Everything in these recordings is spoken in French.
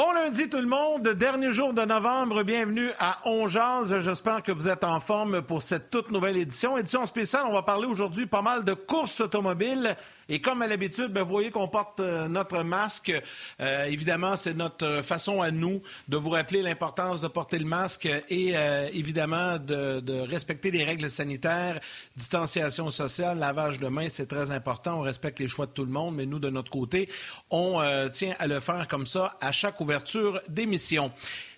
Bon lundi tout le monde, dernier jour de novembre, bienvenue à Ongeaz. J'espère que vous êtes en forme pour cette toute nouvelle édition. Édition spéciale, on va parler aujourd'hui pas mal de courses automobiles. Et comme à l'habitude, ben, vous voyez qu'on porte euh, notre masque. Euh, évidemment, c'est notre façon à nous de vous rappeler l'importance de porter le masque et euh, évidemment de, de, respecter les règles sanitaires, distanciation sociale, lavage de mains, c'est très important. On respecte les choix de tout le monde, mais nous, de notre côté, on tient à le faire comme ça à chaque ouverture d'émission.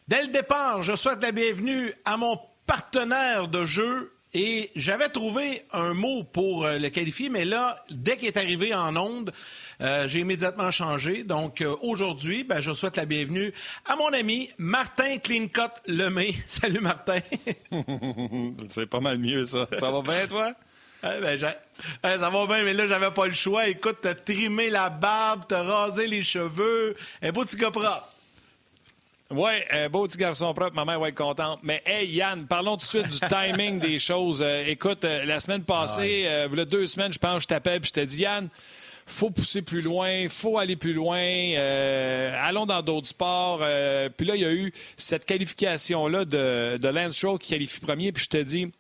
Dès le départ, je souhaite la bienvenue à mon partenaire de jeu, et j'avais trouvé un mot pour euh, le qualifier, mais là, dès qu'il est arrivé en onde, euh, j'ai immédiatement changé. Donc euh, aujourd'hui, ben, je souhaite la bienvenue à mon ami Martin Cleancut Lemay. Salut Martin. C'est pas mal mieux ça. Ça va bien toi? Eh ben, eh, ça va bien, mais là, j'avais pas le choix. Écoute, t'as trimé la barbe, t'as rasé les cheveux. Un beau petit gars propre. Oui, un beau petit garçon propre, ma mère va être contente. Mais hey, Yann, parlons tout de suite du timing des choses. Euh, écoute, euh, la semaine passée, euh, deux semaines, je pense, je t'appelle et je te dis, Yann, faut pousser plus loin, faut aller plus loin, allons dans d'autres sports. puis là, il y a eu cette qualification-là de, de Lance Stroll qui qualifie premier, puis je te dis,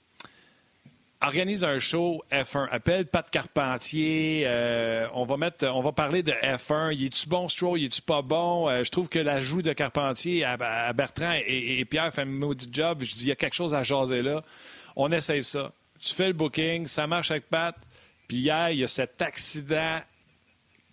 organise un show F1. Appelle Pat Carpentier. Euh, on va mettre, on va parler de F1. Il est-tu bon, Stroll? Il est-tu pas bon? Euh, je trouve que l'ajout de Carpentier à, Bertrand et, Pierre fait un maudit job. Je dis, il y a quelque chose à jaser là. On essaye ça. Tu fais le booking, ça marche avec Pat. Puis hier, il y a cet accident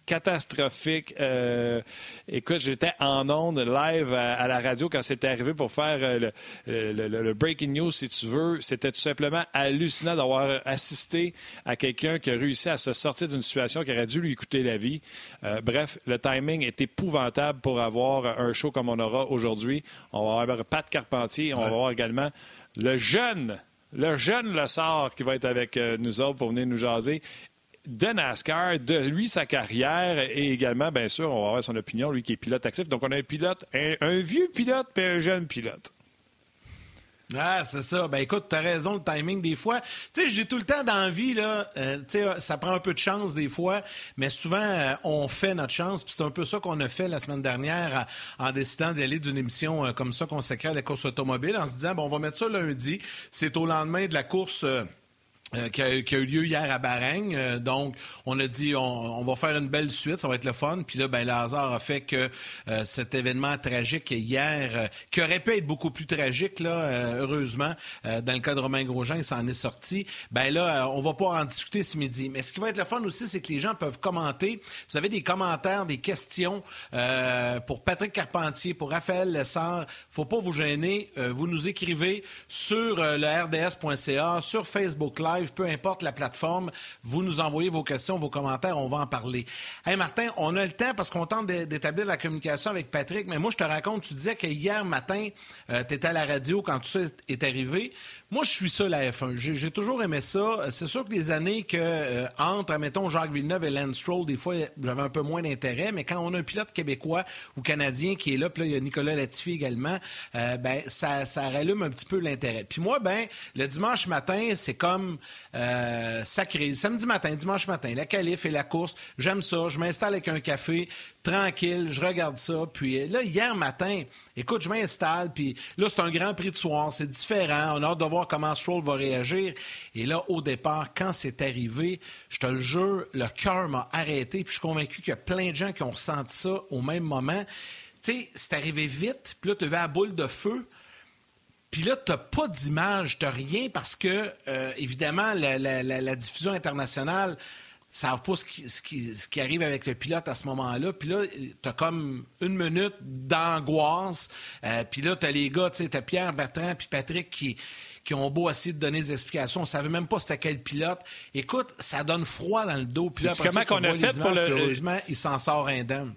catastrophique. Euh, écoute, j'étais en onde live à, la radio quand c'était arrivé pour faire euh, le, breaking news, si tu veux. C'était tout simplement hallucinant d'avoir assisté à quelqu'un qui a réussi à se sortir d'une situation qui aurait dû lui coûter la vie. Euh, bref, le timing est épouvantable pour avoir un show comme on aura aujourd'hui. On va avoir Pat Carpentier, on va avoir également le jeune le jeune Le Sort qui va être avec nous autres pour venir nous jaser de NASCAR, de lui, sa carrière et également, bien sûr, on va avoir son opinion, lui qui est pilote actif. Donc, on a un pilote, un, vieux pilote et un jeune pilote. Ah, c'est ça. Ben écoute, t'as raison, le timing des fois. Tu sais, j'ai tout le temps d'envie, là. Euh, tu sais, ça prend un peu de chance des fois, mais souvent, euh, on fait notre chance. Puis c'est un peu ça qu'on a fait la semaine dernière en décidant d'y aller d'une émission euh, comme ça consacrée à la course automobile, en se disant, bon, on va mettre ça lundi. C'est au lendemain de la course euh, qui, a, eu lieu hier à Baring. Euh, donc, on a dit on, va faire une belle suite, ça va être le fun. Puis là, ben, le hasard a fait que euh, cet événement tragique hier, qui aurait pu être beaucoup plus tragique, là, heureusement, dans le cas de Romain Grosjean, il s'en est sorti. Ben là, on va pas en discuter ce midi. Mais ce qui va être le fun aussi, c'est que les gens peuvent commenter. Vous avez des commentaires, des questions pour Patrick Carpentier, pour Raphaël Lessard. Faut pas vous gêner. vous nous écrivez sur le rds.ca, sur Facebook Live peu importe la plateforme, vous nous envoyez vos questions, vos commentaires, on va en parler. Hey Martin, on a le temps parce qu'on tente d'établir la communication avec Patrick, mais moi je te raconte, tu disais que hier matin, euh, tu étais à la radio quand tout ça est arrivé. Moi, je suis ça, la F1. J'ai toujours aimé ça. C'est sûr que les années que, euh, entre, admettons, Jacques Villeneuve et Lance Stroll, des fois, j'avais un peu moins d'intérêt, mais quand on a un pilote québécois ou canadien qui est là, puis là, il y a Nicolas Latifi également, euh, ben, ça, rallume un petit peu l'intérêt. Puis moi, ben, le dimanche matin, c'est comme euh, sacré. samedi matin, dimanche matin, la qualif et la course, j'aime ça. Je m'installe avec un café, tranquille, je regarde ça. Puis là, hier matin, écoute, je m'installe, puis là, c'est un grand prix de soir, c'est différent. On a hâte de voir comment Stroll va réagir. Et là, au départ, quand c'est arrivé, je te le jure, le cœur m'a arrêté, puis je suis convaincu qu'il y a plein de gens qui ont ressenti ça au même moment. Tu sais, c'est arrivé vite, puis là, tu avais la boule de feu. Puis là, tu pas d'image, tu rien parce que, euh, évidemment, la diffusion internationale savent pas ce qui, ce, qui, arrive avec le pilote à ce moment-là. Puis là, tu as comme une minute d'angoisse. Euh, puis là, tu as les gars, tu sais, tu Pierre, Bertrand, puis Patrick qui, qui ont beau essayer de donner des explications. On savait même pas c'était quel pilote. Écoute, ça donne froid dans le dos. Puis là, comment qu'on a fait pour le... Heureusement, il s'en sort indemne.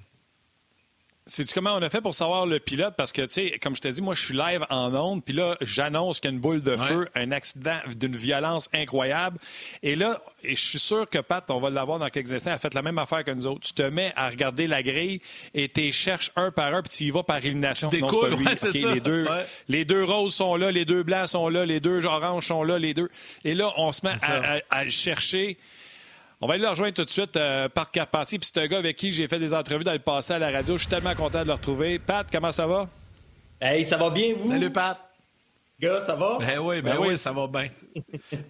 C'est comment on a fait pour savoir le pilote? Parce que, tu sais, comme je t'ai dit, moi, je suis live en onde, puis là, j'annonce qu'il y a une boule de feu, un accident d'une violence incroyable. Et là, et je suis sûr que Pat, on va l'avoir dans quelques instants, a fait la même affaire que nous autres. Tu te mets à regarder la grille et tu cherches un par un, puis tu y vas par élimination. Tu découles, ouais, ça. Les deux, les deux roses sont là, les deux blancs sont là, les deux oranges sont là, les deux. Et là, on se met à, à chercher On va aller le rejoindre tout de suite, euh, par Carpentier. Puis c'est un gars avec qui j'ai fait des entrevues dans le passé à la radio. Je suis tellement content de le retrouver. Pat, comment ça va? Hey, ça va bien, vous? Salut, Pat. Gars, ça va? Ben oui, ben, ben oui, ça va bien.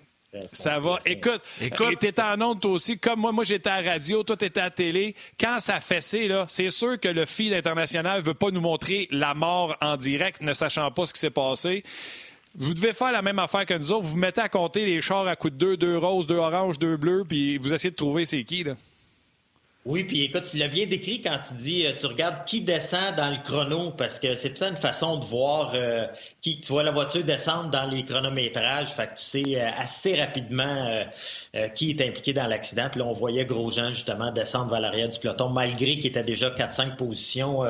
Ça va. Écoute, Écoute. tu étais en ondes toi aussi. Comme moi, moi j'étais à la radio, toi t'étais à la télé. Quand ça fessé, là, c'est sûr que le feed international ne veut pas nous montrer la mort en direct, ne sachant pas ce qui s'est passé. Vous devez faire la même affaire que nous autres. Vous mettez à compter les chars à coups de deux, deux roses, deux oranges, deux bleus, puis vous essayez de trouver c'est qui, là. Oui, puis écoute, tu l'as bien décrit quand tu dis, euh, tu regardes qui descend dans le chrono, parce que c'est peut-être une façon de voir euh, qui, tu vois la voiture descendre dans les chronométrages, fait que tu sais euh, assez rapidement qui est impliqué dans l'accident. Puis là, on voyait Grosjean justement descendre vers l'arrière du peloton, malgré qu'il était déjà 4-5 positions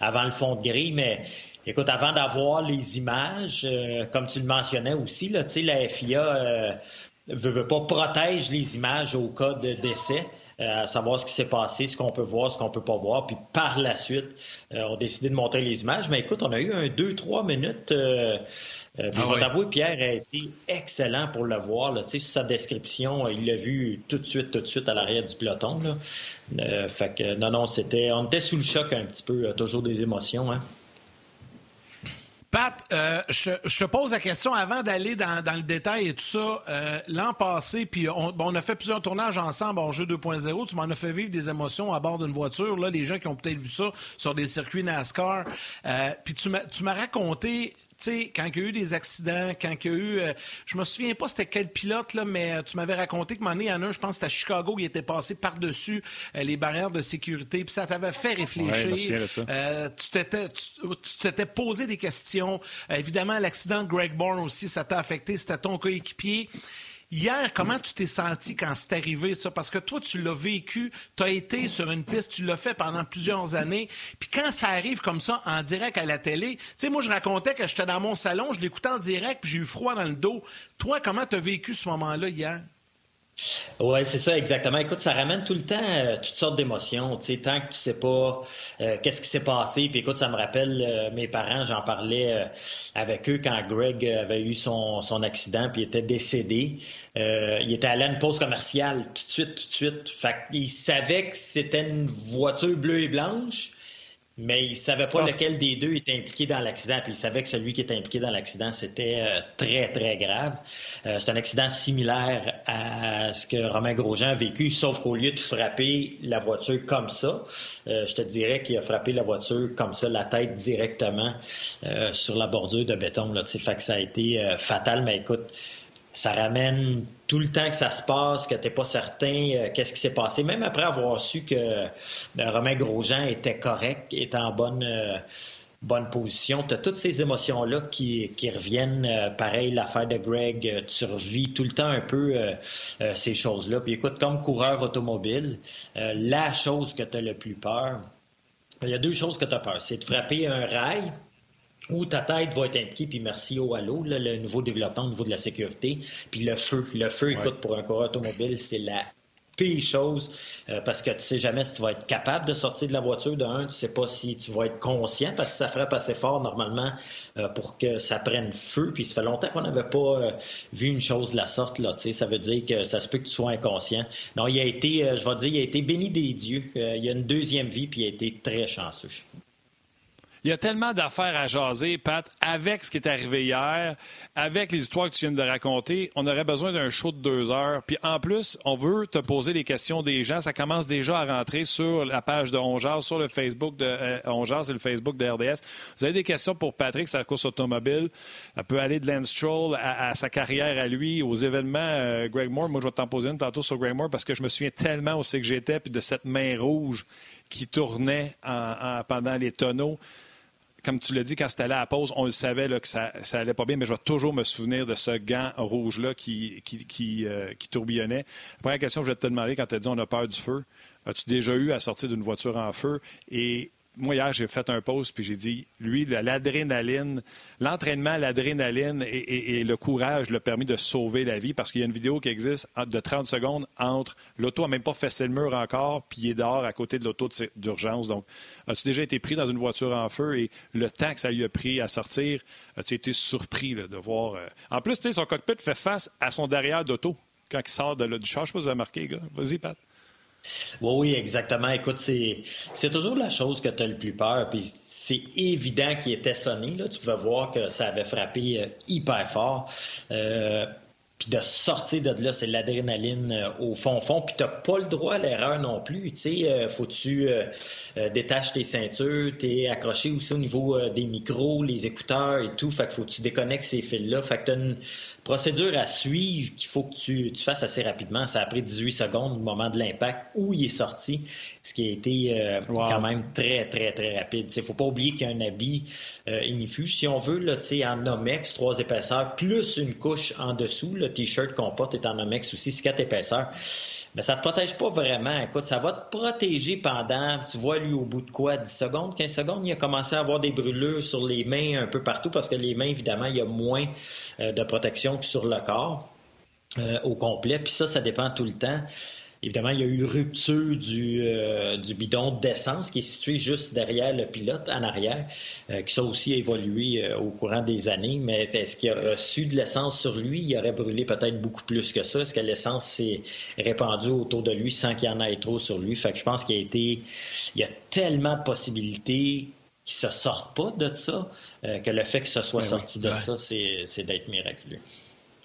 avant le fond de grille, mais Écoute, avant d'avoir les images, comme tu le mentionnais aussi, là, la FIA veut, veut pas protège les images au cas de décès. Euh, à savoir ce qui s'est passé, ce qu'on peut voir, ce qu'on peut pas voir. Puis par la suite, euh, on a décidé de montrer les images. Mais écoute, on a eu un 2-3 minutes. Euh, euh, ah je vais t'avouer, Pierre a été excellent pour le voir. Là. Sur sa description, il l'a vu tout de suite, tout de suite à l'arrière du peloton. Là. fait que non, non, c'était. On était sous le choc un petit peu, toujours des émotions. Hein. Pat, euh, je, te pose la question avant d'aller dans, le détail et tout ça. Euh, l'an passé, puis on, a fait plusieurs tournages ensemble en jeu 2.0. Tu m'en as fait vivre des émotions à bord d'une voiture. Là, les gens qui ont peut-être vu ça sur des circuits NASCAR. Euh, puis tu m'as raconté sais, quand il y a eu des accidents, quand il y a eu. Euh, je me souviens pas c'était quel pilote, là, mais euh, tu m'avais raconté que il y en a un, je pense que c'était à Chicago, il était passé par-dessus euh, les barrières de sécurité, puis ça t'avait fait réfléchir. tu t'étais posé des questions. évidemment, l'accident de Greg Bourne aussi, ça t'a affecté. C'était ton coéquipier. Hier, comment tu t'es senti quand c'est arrivé, ça? Parce que toi, tu l'as vécu, tu as été sur une piste, tu l'as fait pendant plusieurs années. Puis quand ça arrive comme ça, en direct à la télé, tu sais, moi, je racontais que j'étais dans mon salon, je l'écoutais en direct, puis j'ai eu froid dans le dos. Toi, comment tu as vécu ce moment-là hier? Oui, c'est ça, exactement. Écoute, ça ramène tout le temps euh, toutes sortes d'émotions. Tu tant que tu sais pas euh, qu'est-ce qui s'est passé. Puis écoute, ça me rappelle euh, mes parents, j'en parlais avec eux quand Greg avait eu son, son accident puis était décédé. il était allé à une pause commerciale tout de suite, tout de suite. Fait qu'il savait que c'était une voiture bleue et blanche mais il ne savait pas ah. lequel des deux était impliqué dans l'accident. Puis il savait que celui qui était impliqué dans l'accident, c'était euh, très, très grave. Euh, c'est un accident similaire à ce que Romain Grosjean a vécu, sauf qu'au lieu de frapper la voiture comme ça, euh, je te dirais qu'il a frappé la voiture comme ça, la tête directement sur la bordure de béton. Là, fait que ça a été fatal. Mais écoute, ça ramène tout le temps que ça se passe, que tu n'es pas certain euh, qu'est-ce qui s'est passé, même après avoir su que euh, Romain Grosjean était correct, était en bonne, euh, bonne position. Tu as toutes ces émotions-là qui, qui reviennent. pareil, l'affaire de Greg, tu revis tout le temps un peu ces choses-là. Puis écoute, comme coureur automobile, la chose que tu as le plus peur, il y a deux choses que tu as peur. C'est de frapper un rail où ta tête va être impliquée, puis merci au Halo, le nouveau développement au niveau de la sécurité, puis le feu. Le feu, écoute, pour un coureur automobile, c'est la pire chose euh, parce que tu sais jamais si tu vas être capable de sortir de la voiture de un, tu sais pas si tu vas être conscient parce que ça frappe assez fort normalement euh, pour que ça prenne feu. Puis ça fait longtemps qu'on n'avait pas euh, vu une chose de la sorte là. Tu sais, ça veut dire que ça se peut que tu sois inconscient. Non, il a été, je vais dire, il a été béni des dieux. il a une deuxième vie puis il a été très chanceux. Il y a tellement d'affaires à jaser, Pat, avec ce qui est arrivé hier, avec les histoires que tu viens de raconter. On aurait besoin d'un show de deux heures. Puis en plus, on veut te poser les questions des gens. Ça commence déjà à rentrer sur la page de Ongears, sur le Facebook de euh, et le Facebook de RDS. Vous avez des questions pour Patrick, sa course automobile. Elle peut aller de Lance Stroll à, sa carrière à lui, aux événements euh, Greg Moore. Moi, je vais t'en poser une tantôt sur Greg Moore parce que je me souviens tellement où c'est que j'étais, puis de cette main rouge qui tournait pendant les tonneaux comme tu l'as dit, quand c'était à la pause, on le savait que ça, allait pas bien, mais je vais toujours me souvenir de ce gant rouge-là qui, qui, qui, euh, tourbillonnait. La première question que je vais te demander quand tu as dit on a peur du feu, as-tu déjà eu à sortir d'une voiture en feu? Et moi, hier, j'ai fait un post puis j'ai dit, lui, l'adrénaline, l'entraînement, l'adrénaline et, le courage l'ont permis de sauver la vie parce qu'il y a une vidéo qui existe de 30 secondes entre l'auto n'a même pas fessé le mur encore puis il est dehors à côté de l'auto d'urgence. Donc, as-tu déjà été pris dans une voiture en feu? Et le temps que ça lui a pris à sortir, as-tu été surpris de voir. Euh, en plus, tu sais, son cockpit fait face à son derrière d'auto. quand il sort de, du char. Je sais pas si vous avez marqué, gars. Vas-y, Pat. Oui, exactement. Écoute, c'est toujours la chose que tu as le plus peur. Puis c'est évident qu'il était sonné. Là. Tu pouvais voir que ça avait frappé euh, hyper fort. Euh, puis de sortir de là, c'est l'adrénaline euh, au fond fond. Puis t'as pas le droit à l'erreur non plus. Tu sais, faut tu détaches tes ceintures, t'es accroché aussi au niveau des micros, les écouteurs et tout. Fait que faut que tu déconnectes ces fils-là. Fait que t'as une procédure à suivre qu'il faut que tu, tu, fasses assez rapidement. Ça a pris 18 secondes au moment de l'impact où il est sorti, ce qui a été quand même très, très, très rapide. Il faut pas oublier qu'il y a un habit euh, si on veut, là, en Nomex, trois épaisseurs, plus une couche en dessous. Le T-shirt qu'on porte est en Nomex aussi, c'est quatre épaisseurs. Mais ça ne te protège pas vraiment. Écoute, ça va te protéger pendant, tu vois, lui, au bout de quoi, 10 secondes, 15 secondes, il a commencé à avoir des brûlures sur les mains un peu partout parce que les mains, évidemment, il y a moins euh, de protection que sur le corps. Euh, au complet. Puis ça, ça dépend tout le temps. Évidemment, il y a eu rupture du, euh, du bidon d'essence qui est situé juste derrière le pilote, en arrière, euh, qui ça aussi a évolué euh, au courant des années. Mais est-ce qu'il a reçu de l'essence sur lui? Il aurait brûlé peut-être beaucoup plus que ça. Est-ce que l'essence s'est répandue autour de lui sans qu'il y en ait trop sur lui? Fait que je pense qu'il a été... Il y a tellement de possibilités qui se sortent pas de ça, que le fait que ce soit ben sorti de ça, c'est d'être miraculeux.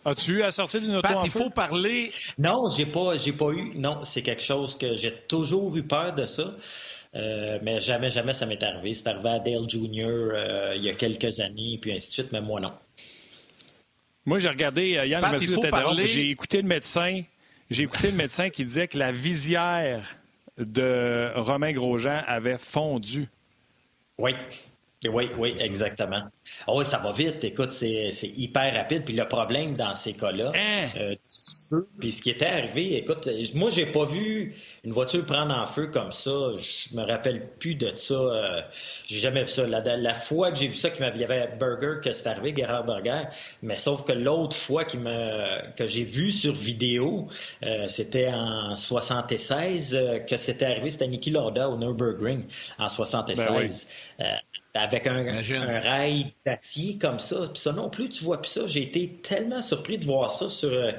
As-tu eu à sortir d'une auto il faut parler. Non, j'ai pas, j'ai pas eu. Non, c'est quelque chose que j'ai toujours eu peur de ça. Euh, mais jamais, jamais ça m'est arrivé. C'est arrivé à Dale Jr. Euh, il y a quelques années, puis ainsi de suite, mais moi non. Moi, j'ai regardé, euh, Yann, Pat, parler... j'ai écouté le médecin. J'ai écouté le médecin qui disait que la visière de Romain Grosjean avait fondu. Oui. Oui, oui, exactement. Ah oui, ça va vite. Écoute, c'est hyper rapide. Puis le problème dans ces cas-là, hein? euh, puis ce qui était arrivé, écoute, moi, j'ai pas vu une voiture prendre en feu comme ça. Je me rappelle plus de ça. Euh, j'ai jamais vu ça. La, fois que j'ai vu ça, qu'il y avait Burger que c'est arrivé, Gerhard Burger, mais sauf que l'autre fois me, que j'ai vu sur vidéo, euh, c'était en 76 que c'était arrivé, c'était Niki Lauda au Nürburgring en 76 avec un, rail d'acier comme ça. Puis ça non plus, tu vois plus ça. J'ai été tellement surpris de voir ça sur euh,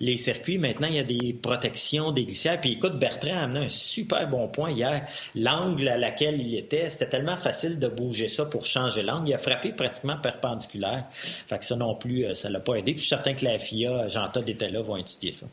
les circuits. Maintenant, il y a des protections, des glissières. Puis écoute, Bertrand a amené un super bon point hier. L'angle à laquelle il était, c'était tellement facile de bouger ça pour changer l'angle. Il a frappé pratiquement perpendiculaire. Fait que ça non plus, euh, ça l'a pas aidé. Puis je suis certain que la FIA, Jean-Todd était là, vont étudier ça.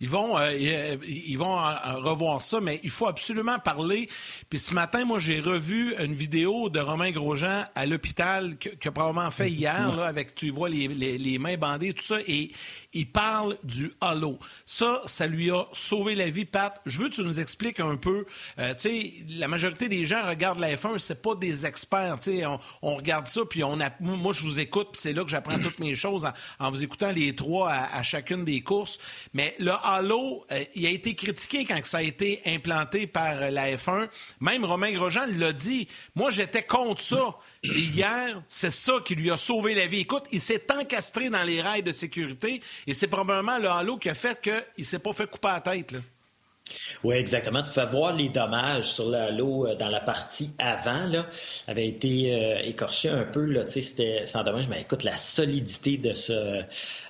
Ils vont, euh, ils vont revoir ça, mais il faut absolument parler. Puis ce matin, moi, j'ai revu une vidéo de Romain Grosjean à l'hôpital que, a probablement fait hier, là, avec, tu vois, les, les, les mains bandées, tout ça. Et il parle du halo. Ça, ça lui a sauvé la vie, Pat. Je veux que tu nous expliques un peu. Euh, la majorité des gens regardent la F1, c'est pas des experts. Tu on, regarde ça, puis on a, moi, je vous écoute, puis c'est là que j'apprends toutes mes choses en, vous écoutant les trois à, chacune des courses. Mais le halo, euh, il a été critiqué quand ça a été implanté par la F1. Même Romain Grosjean l'a dit. Moi, j'étais contre ça. Hier, c'est ça qui lui a sauvé la vie. Écoute, il s'est encastré dans les rails de sécurité et c'est probablement le halo qui a fait qu'il ne s'est pas fait couper la tête. Oui, exactement. Tu fais voir les dommages sur le halo euh, dans la partie avant, là, avait été euh, écorché un peu. Là, c'était sans dommage, mais écoute, la solidité de ce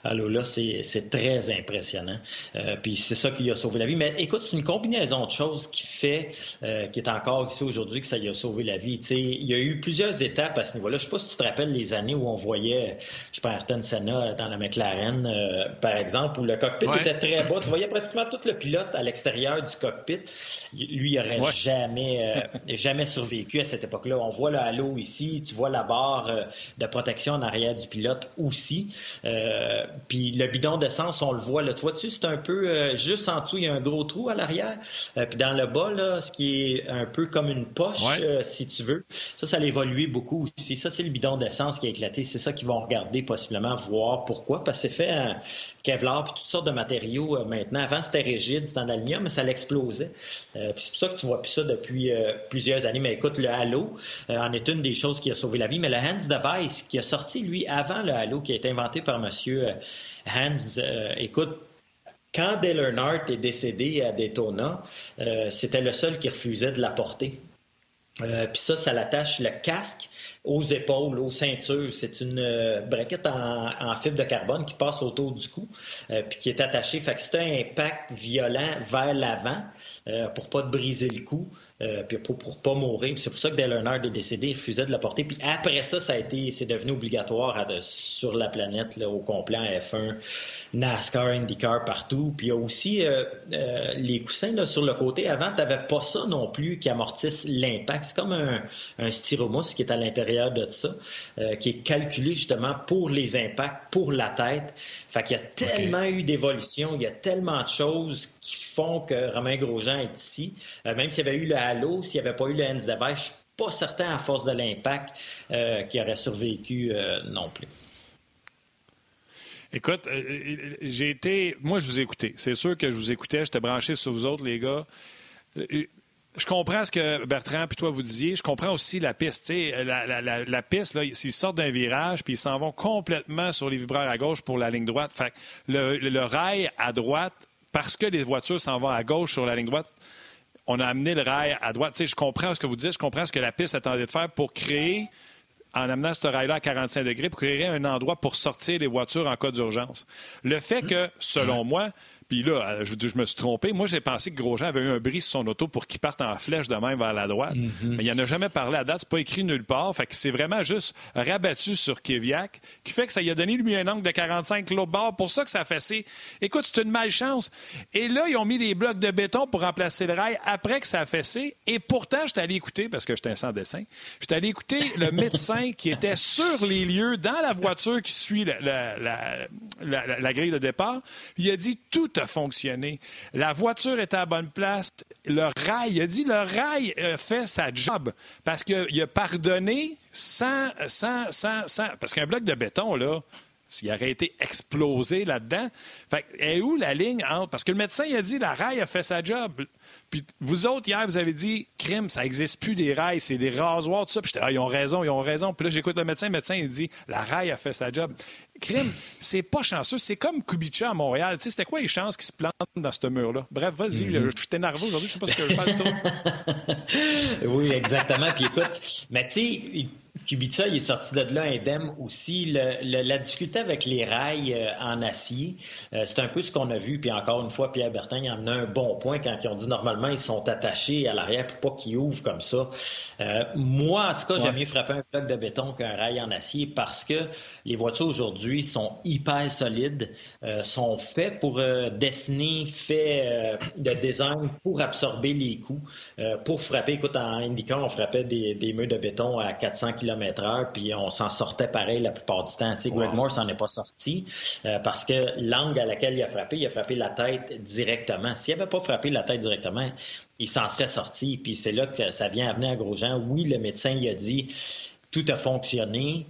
halo-là, c'est très impressionnant. Euh, puis c'est ça qui a sauvé la vie. Mais écoute, c'est une combinaison de choses qui fait, qui est encore ici aujourd'hui, que ça lui a sauvé la vie. sais, il y a eu plusieurs étapes à ce niveau-là. Je sais pas si tu te rappelles les années où on voyait, je pense, Ayrton Senna dans la McLaren, par exemple, où le cockpit était très bas. Tu voyais pratiquement tout le pilote à l'extérieur du cockpit, lui, il n'aurait jamais, euh, jamais survécu à cette époque-là. On voit le halo ici, tu vois la barre euh, de protection en arrière du pilote aussi. Euh, puis le bidon d'essence, on le voit, là, tu vois-tu, c'est un peu juste en dessous, il y a un gros trou à l'arrière. puis dans le bas, là, ce qui est un peu comme une poche, si tu veux, ça, ça a évolué beaucoup aussi. Ça, c'est le bidon d'essence qui a éclaté. C'est ça qu'ils vont regarder, possiblement voir pourquoi, parce que c'est fait en Kevlar puis toutes sortes de matériaux maintenant. Avant, c'était rigide, c'était en aluminium, mais ça l'explosait. Euh, c'est pour ça que tu vois plus ça depuis euh, plusieurs années. Mais écoute, le Halo euh, en est une des choses qui a sauvé la vie. Mais le Hans Device, qui a sorti, lui, avant le Halo, qui a été inventé par Monsieur Hans, écoute, quand Dale Earnhardt est décédé à Daytona, c'était le seul qui refusait de l'apporter. Puis ça, ça l'attache le casque aux épaules, aux ceintures. C'est une euh, braquette en, fibre de carbone qui passe autour du cou euh, puis qui est attachée. Fait que c'est un impact violent vers l'avant euh, pour pas te briser le cou. Euh, puis pour, pour pas mourir. C'est pour ça que Earnhardt est décédé, il refusait de la porter. Puis après ça, ça a été, c'est devenu obligatoire sur la planète là, au complet en F1, NASCAR, IndyCar, partout. Puis il y a aussi euh, euh, les coussins là, sur le côté. Avant, tu n'avais pas ça non plus qui amortisse l'impact. C'est comme un, un styromousse qui est à l'intérieur de ça, qui est calculé justement pour les impacts, pour la tête. Fait qu'il y a tellement eu d'évolution, il y a tellement de choses qui font que Romain Grosjean est ici. même s'il y avait eu le s'il n'y avait pas eu le Hans de je ne suis pas certain à force de l'impact euh, qu'il aurait survécu euh, non plus. Écoute, euh, j'ai été. Moi, je vous ai écouté. C'est sûr que je vous écoutais. J'étais branché sur vous autres, les gars. Je comprends ce que Bertrand puis toi vous disiez. Je comprends aussi la piste. La, la, la, piste, s'ils sortent d'un virage puis ils s'en vont complètement sur les vibreurs à gauche pour la ligne droite. Fait le, le rail à droite, parce que les voitures s'en vont à gauche sur la ligne droite, on a amené le rail à droite. Je comprends ce que vous dites, je comprends ce que la piste attendait de faire pour créer, en amenant ce rail-là à 45 degrés, pour créer un endroit pour sortir les voitures en cas d'urgence. Le fait que, selon moi, puis là, euh, je, je, me suis trompé. Moi, j'ai pensé que Grosjean avait eu un bris sur son auto pour qu'il parte en flèche de même vers la droite. Mm-hmm. Mais il n'en a jamais parlé à date. C'est pas écrit nulle part. Fait que c'est vraiment juste rabattu sur Keviak, qui fait que ça lui a donné lui un angle de 45 l'autre bord. Pour ça que ça a fessé. Écoute, c'est une malchance. Et là, ils ont mis des blocs de béton pour remplacer le rail après que ça a fessé. Et pourtant, je suis allé écouter, parce que j'étais sans dessin, je suis allé écouter le médecin qui était sur les lieux, dans la voiture qui suit la, la grille de départ. Il a dit tout La voiture était à bonne place. Le rail, il a dit le rail a fait sa job parce qu'il a pardonné sans, sans, sans, sans. Parce qu'un bloc de béton, là, s'il aurait été explosé là-dedans. Fait et où la ligne entre? Parce que le médecin, il a dit la rail a fait sa job. Puis vous autres, hier, vous avez dit, crime, ça n'existe plus des rails, c'est des rasoirs, tout ça. Puis j'étais, ah, ils ont raison, ils ont raison. Puis là, j'écoute le médecin, le médecin, il dit, la rail a fait sa job. Crime, c'est pas chanceux. C'est comme Kubica à Montréal. Tu sais, c'était quoi les chances qu'il se plante dans ce mur-là? Bref, vas-y, mm-hmm. je suis énervé aujourd'hui, je sais pas ce que je parle oui, exactement. Puis écoute, mais tu sais, Kubica, il est sorti de là indemne aussi. la difficulté avec les rails euh, en acier, euh, c'est un peu ce qu'on a vu. Puis encore une fois, Pierre Bertin, il en a un bon point quand ils ont dit normalement, ils sont attachés à l'arrière pour pas qu'ils ouvrent comme ça. Euh, moi, en tout cas, j'aime mieux frapper un bloc de béton qu'un rail en acier parce que les voitures aujourd'hui sont hyper solides, sont faits pour dessiner, faits de design pour absorber les coups, pour frapper. Écoute, en indiquant, on frappait des, des murs de béton à 400 km km/h, puis on s'en sortait pareil la plupart du temps. Tu sais, Greg Moore s'en est pas sorti euh, parce que l'angle à laquelle il a frappé, il a frappé la tête directement. S'il n'avait pas frappé la tête directement, il s'en serait sorti. Puis c'est là que ça vient à venir à Grosjean. Oui, le médecin il a dit tout a fonctionné.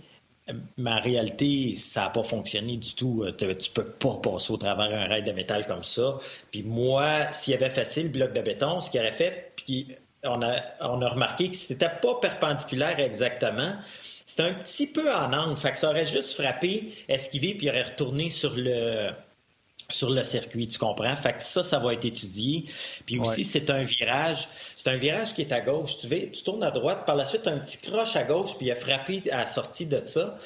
Mais en réalité, ça n'a pas fonctionné du tout. Tu ne peux pas passer au travers un rail de métal comme ça. Puis moi, s'il avait fait le bloc de béton, ce qu'il aurait fait, puis on a, on a remarqué que c'était pas perpendiculaire exactement. C'était un petit peu en angle. Fait que ça aurait juste frappé, esquivé, puis il aurait retourné sur le sur le circuit, tu comprends? Fait que ça, ça va être étudié. Puis aussi, c'est un virage. C'est un virage qui est à gauche. Tu, veux, tu tournes à droite, par la suite, un petit croche à gauche, puis il a frappé à la sortie de ça.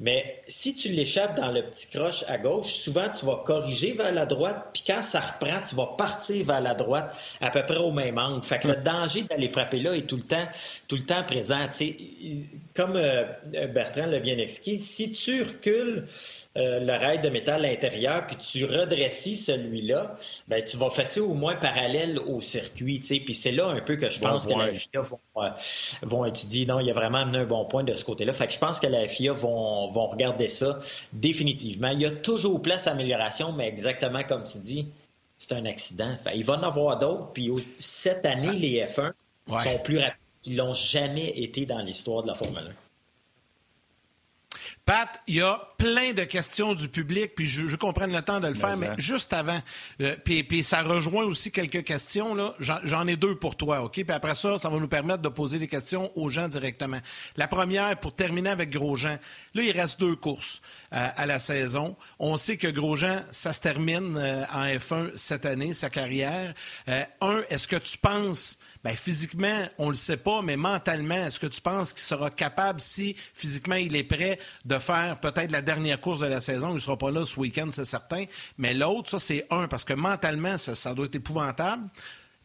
Mais si tu l'échappes dans le petit croche à gauche, souvent tu vas corriger vers la droite, puis quand ça reprend, tu vas partir vers la droite à peu près au même angle. Fait que le danger d'aller frapper là est tout le temps, tout le temps présent. comme euh, Bertrand l'a bien expliqué, si tu recules euh, le rail de métal à l'intérieur, puis tu redressis celui-là, ben, tu vas fesser au moins parallèle au circuit. Puis c'est là un peu que je pense que la FIA vont, euh, vont, étudier. Non, il y a vraiment amené un bon point de ce côté-là. Fait que je pense que la FIA vont, vont regarder ça définitivement. Il y a toujours place à amélioration, mais exactement comme tu dis, c'est un accident. il va en avoir d'autres. Puis cette année, les F1 sont plus rapides qu'ils n'ont jamais été dans l'histoire de la Formule 1. Pat, il y a plein de questions du public, puis je, je comprends le temps de le faire, mais, juste avant, euh, puis, ça rejoint aussi quelques questions, là. J'en ai deux pour toi, OK? Puis après ça, ça va nous permettre de poser des questions aux gens directement. La première, pour terminer avec Grosjean, là, il reste deux courses euh, à la saison. On sait que Grosjean, ça se termine euh, en F1 cette année, sa carrière. un, est-ce que tu penses ben physiquement, on le sait pas, mais mentalement, est-ce que tu penses qu'il sera capable, si physiquement il est prêt, de faire peut-être la dernière course de la saison? Il ne sera pas là ce week-end, c'est certain. Mais l'autre, ça, c'est un, parce que mentalement, ça doit être épouvantable.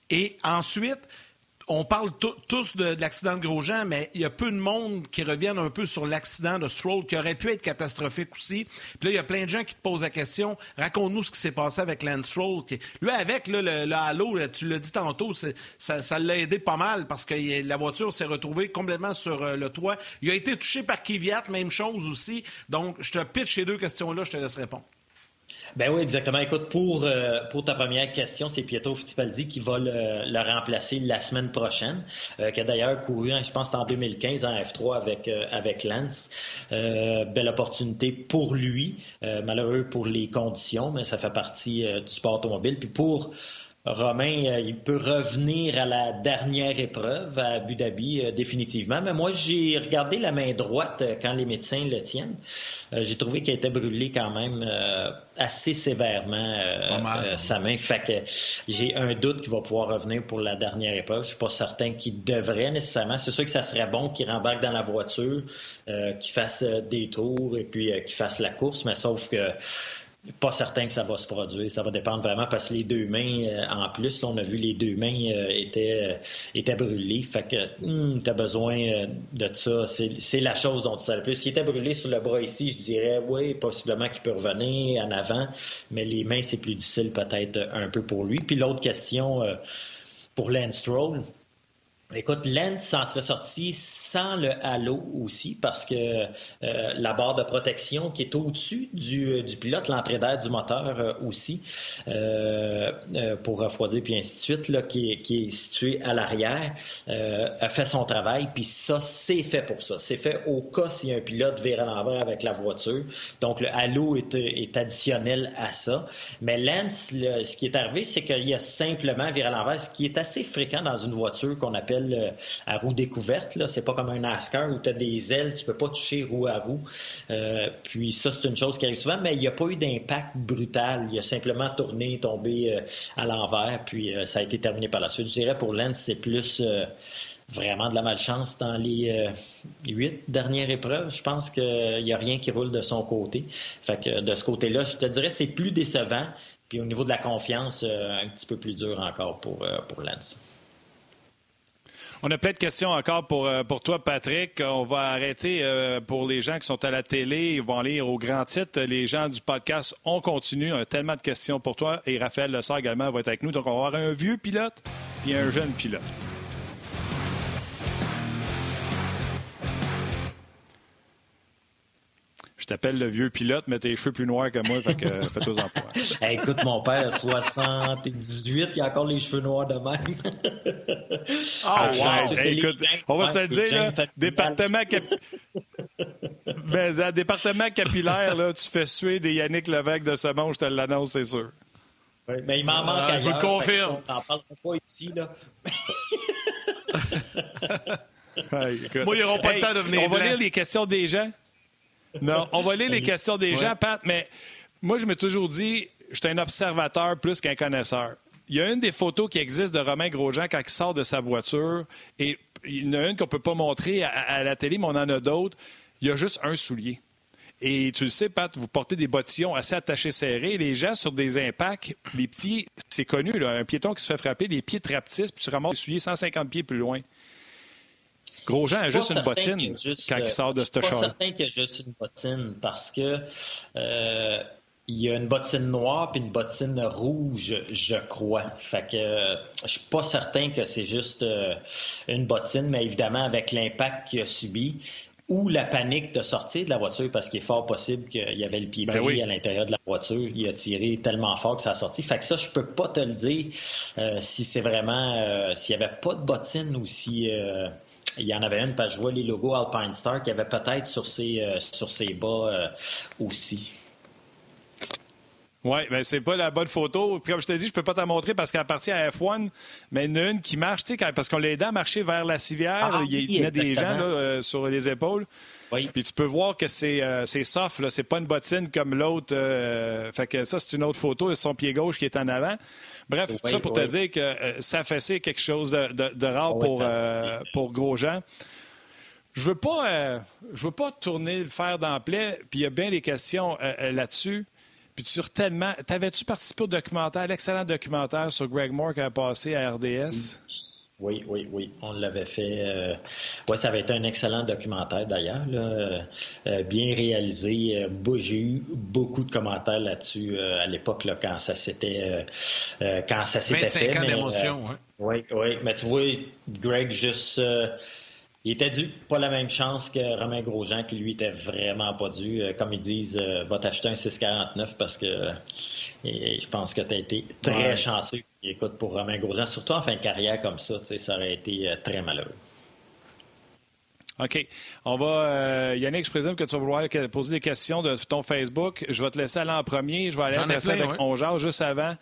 Et ensuite, on parle tous de, l'accident de Grosjean, mais il y a peu de monde qui reviennent un peu sur l'accident de Stroll, qui aurait pu être catastrophique aussi. Puis là, il y a plein de gens qui te posent la question. Raconte-nous ce qui s'est passé avec Lance Stroll. Lui, avec le, halo, tu l'as dit tantôt, ça, l'a aidé pas mal parce que la voiture s'est retrouvée complètement sur euh, le toit. Il a été touché par Kvyat, même chose aussi. Donc, je te pitch ces deux questions-là, je te laisse répondre. Ben oui, exactement. Écoute, pour, euh, pour ta première question, c'est Pietro Fittipaldi qui va le, remplacer la semaine prochaine, euh, qui a d'ailleurs couru, hein, je pense, en 2015 en F3 avec, euh, avec Lance. belle opportunité pour lui, malheureux pour les conditions, mais ça fait partie du sport automobile. Puis pour Romain, euh, il peut revenir à la dernière épreuve à Abu Dhabi euh, définitivement. Mais moi, j'ai regardé la main droite euh, quand les médecins le tiennent. j'ai trouvé qu'elle était brûlée quand même assez sévèrement sa main. Fait que j'ai un doute qu'il va pouvoir revenir pour la dernière épreuve. Je suis pas certain qu'il devrait nécessairement. C'est sûr que ça serait bon qu'il rembarque dans la voiture, qu'il fasse des tours et puis qu'il fasse la course, mais sauf que pas certain que ça va se produire. Ça va dépendre vraiment parce que les deux mains, euh, en plus, on a vu les deux mains euh, étaient, euh, étaient brûlées. Fait que hmm, tu as besoin de ça. C'est la chose dont tu sais le plus. S'il était brûlé sur le bras ici, je dirais oui, possiblement qu'il peut revenir en avant, mais les mains, c'est plus difficile peut-être un peu pour lui. Puis l'autre question pour Lance Écoute, Lens s'en serait sorti sans le halo aussi parce que euh, la barre de protection qui est au-dessus du, euh, du, pilote, l'entrée d'air du moteur euh, aussi, pour refroidir puis ainsi de suite, là, qui, est, qui est située à l'arrière, a fait son travail. Puis ça, c'est fait pour ça. C'est fait au cas si un pilote vire à l'envers avec la voiture. Donc le halo est, est additionnel à ça. Mais Lens, ce qui est arrivé, c'est qu'il y a simplement viré à l'envers, ce qui est assez fréquent dans une voiture qu'on appelle euh, à roue découverte. Là. C'est pas comme un NASCAR où tu as des ailes, tu peux pas toucher roue à roue. Euh, puis ça, c'est une chose qui arrive souvent, mais il n'y a pas eu d'impact brutal. Il a simplement tourné, tombé euh, à l'envers, puis ça a été terminé par la suite. Je dirais pour Lens, c'est plus vraiment de la malchance dans les huit dernières épreuves. Je pense qu'il n'y a rien qui roule de son côté. Fait que de ce côté-là, je te dirais c'est plus décevant. Puis au niveau de la confiance, un petit peu plus dur encore pour, pour Lance. On a plein de questions encore pour, euh, pour toi, Patrick. On va arrêter euh, pour les gens qui sont à la télé. Ils vont lire au grand titre. Les gens du podcast, on continue. On a tellement de questions pour toi. Et Raphaël Lessard également va être avec nous. Donc, on va avoir un vieux pilote et un jeune pilote. Je t'appelle le vieux pilote, mais tes cheveux plus noirs que moi, fait que euh, fais-toi en écoute, mon père, 78, il a encore les cheveux noirs de même. Ah, oh, wow! écoute, on va se le dire, là, département, cap... ben, département capillaire, là, tu fais suer des Yannick Levesque de ce monde, je te l'annonce, c'est sûr. Oui, mais il m'en manque ah, Je vous le confirme. On n'en parle pas ici, là. Moi, ils n'auront pas le temps de venir. On va lire les questions des gens. Non, on va lire les questions des gens, Pat, mais moi, je me toujours dit, je suis un observateur plus qu'un connaisseur. Il y a une des photos qui existent de Romain Grosjean quand il sort de sa voiture, et il y en a une qu'on ne peut pas montrer à, la télé, mais on en a d'autres. Il y a juste un soulier. Et tu le sais, Pat, vous portez des bottillons assez attachés serrés. Les gens, sur des impacts, les pieds, c'est connu, un piéton qui se fait frapper, les pieds trapetissent, puis tu ramasses le soulier 150 pieds plus loin. Grosjean a juste une bottine quand il sort de ce char. Je suis pas certain qu'il a juste une bottine parce que euh, il y a une bottine noire puis une bottine rouge, je crois. Fait que euh, je suis pas certain que c'est juste euh, une bottine, mais évidemment avec l'impact qu'il a subi ou la panique de sortir de la voiture parce qu'il est fort possible qu'il y avait le pied ben pris à l'intérieur de la voiture. Il a tiré tellement fort que ça a sorti. Fait que ça, je peux pas te le dire si c'est vraiment s'il y avait pas de bottine ou si il y en avait une, parce que je vois les logos Alpine Star qu'il y avait peut-être sur ses, euh, sur ses bas euh, aussi. Oui, mais c'est pas la bonne photo. Puis comme je te dis, je peux pas t'en montrer parce qu'elle appartient à F1, mais il y en a une qui marche, tu sais, parce qu'on l'a aidé à marcher vers la civière. Ah, il y a des gens là, euh, sur les épaules. Oui. Puis tu peux voir que c'est euh, soft, là. C'est pas une bottine comme l'autre. Euh, fait que ça, c'est une autre photo. C'est son pied gauche qui est en avant. Bref, ça pour te dire que euh, ça fait c'est quelque chose de, de, rare pour, pour Grosjean. Je veux pas, je veux pas tourner le fer dans plaie, puis il y a bien des questions là-dessus. Puis sur tellement. T'avais-tu participé au documentaire, l'excellent documentaire sur Greg Moore qui a passé à RDS? Oui, oui, oui. On l'avait fait. Euh... Oui, ça avait été un excellent documentaire d'ailleurs. Euh, bien réalisé. Euh, j'ai eu beaucoup de commentaires là-dessus euh, à l'époque quand ça s'était quand ça s'était fait. 25 ans d'émotion, hein? Oui, oui. Mais tu vois, Greg juste il était dû pas la même chance que Romain Grosjean, qui lui était vraiment pas dû. Euh, comme ils disent, euh, va t'acheter un 649 parce que euh, je pense que tu as été très chanceux. écoute, pour Romain Grosjean, surtout en fin de carrière comme ça, ça aurait été très malheureux. OK. On va. Yannick, je présume que tu vas vouloir poser des questions de ton Facebook. Je vais te laisser aller en premier. Je vais aller avec ouais. juste avant.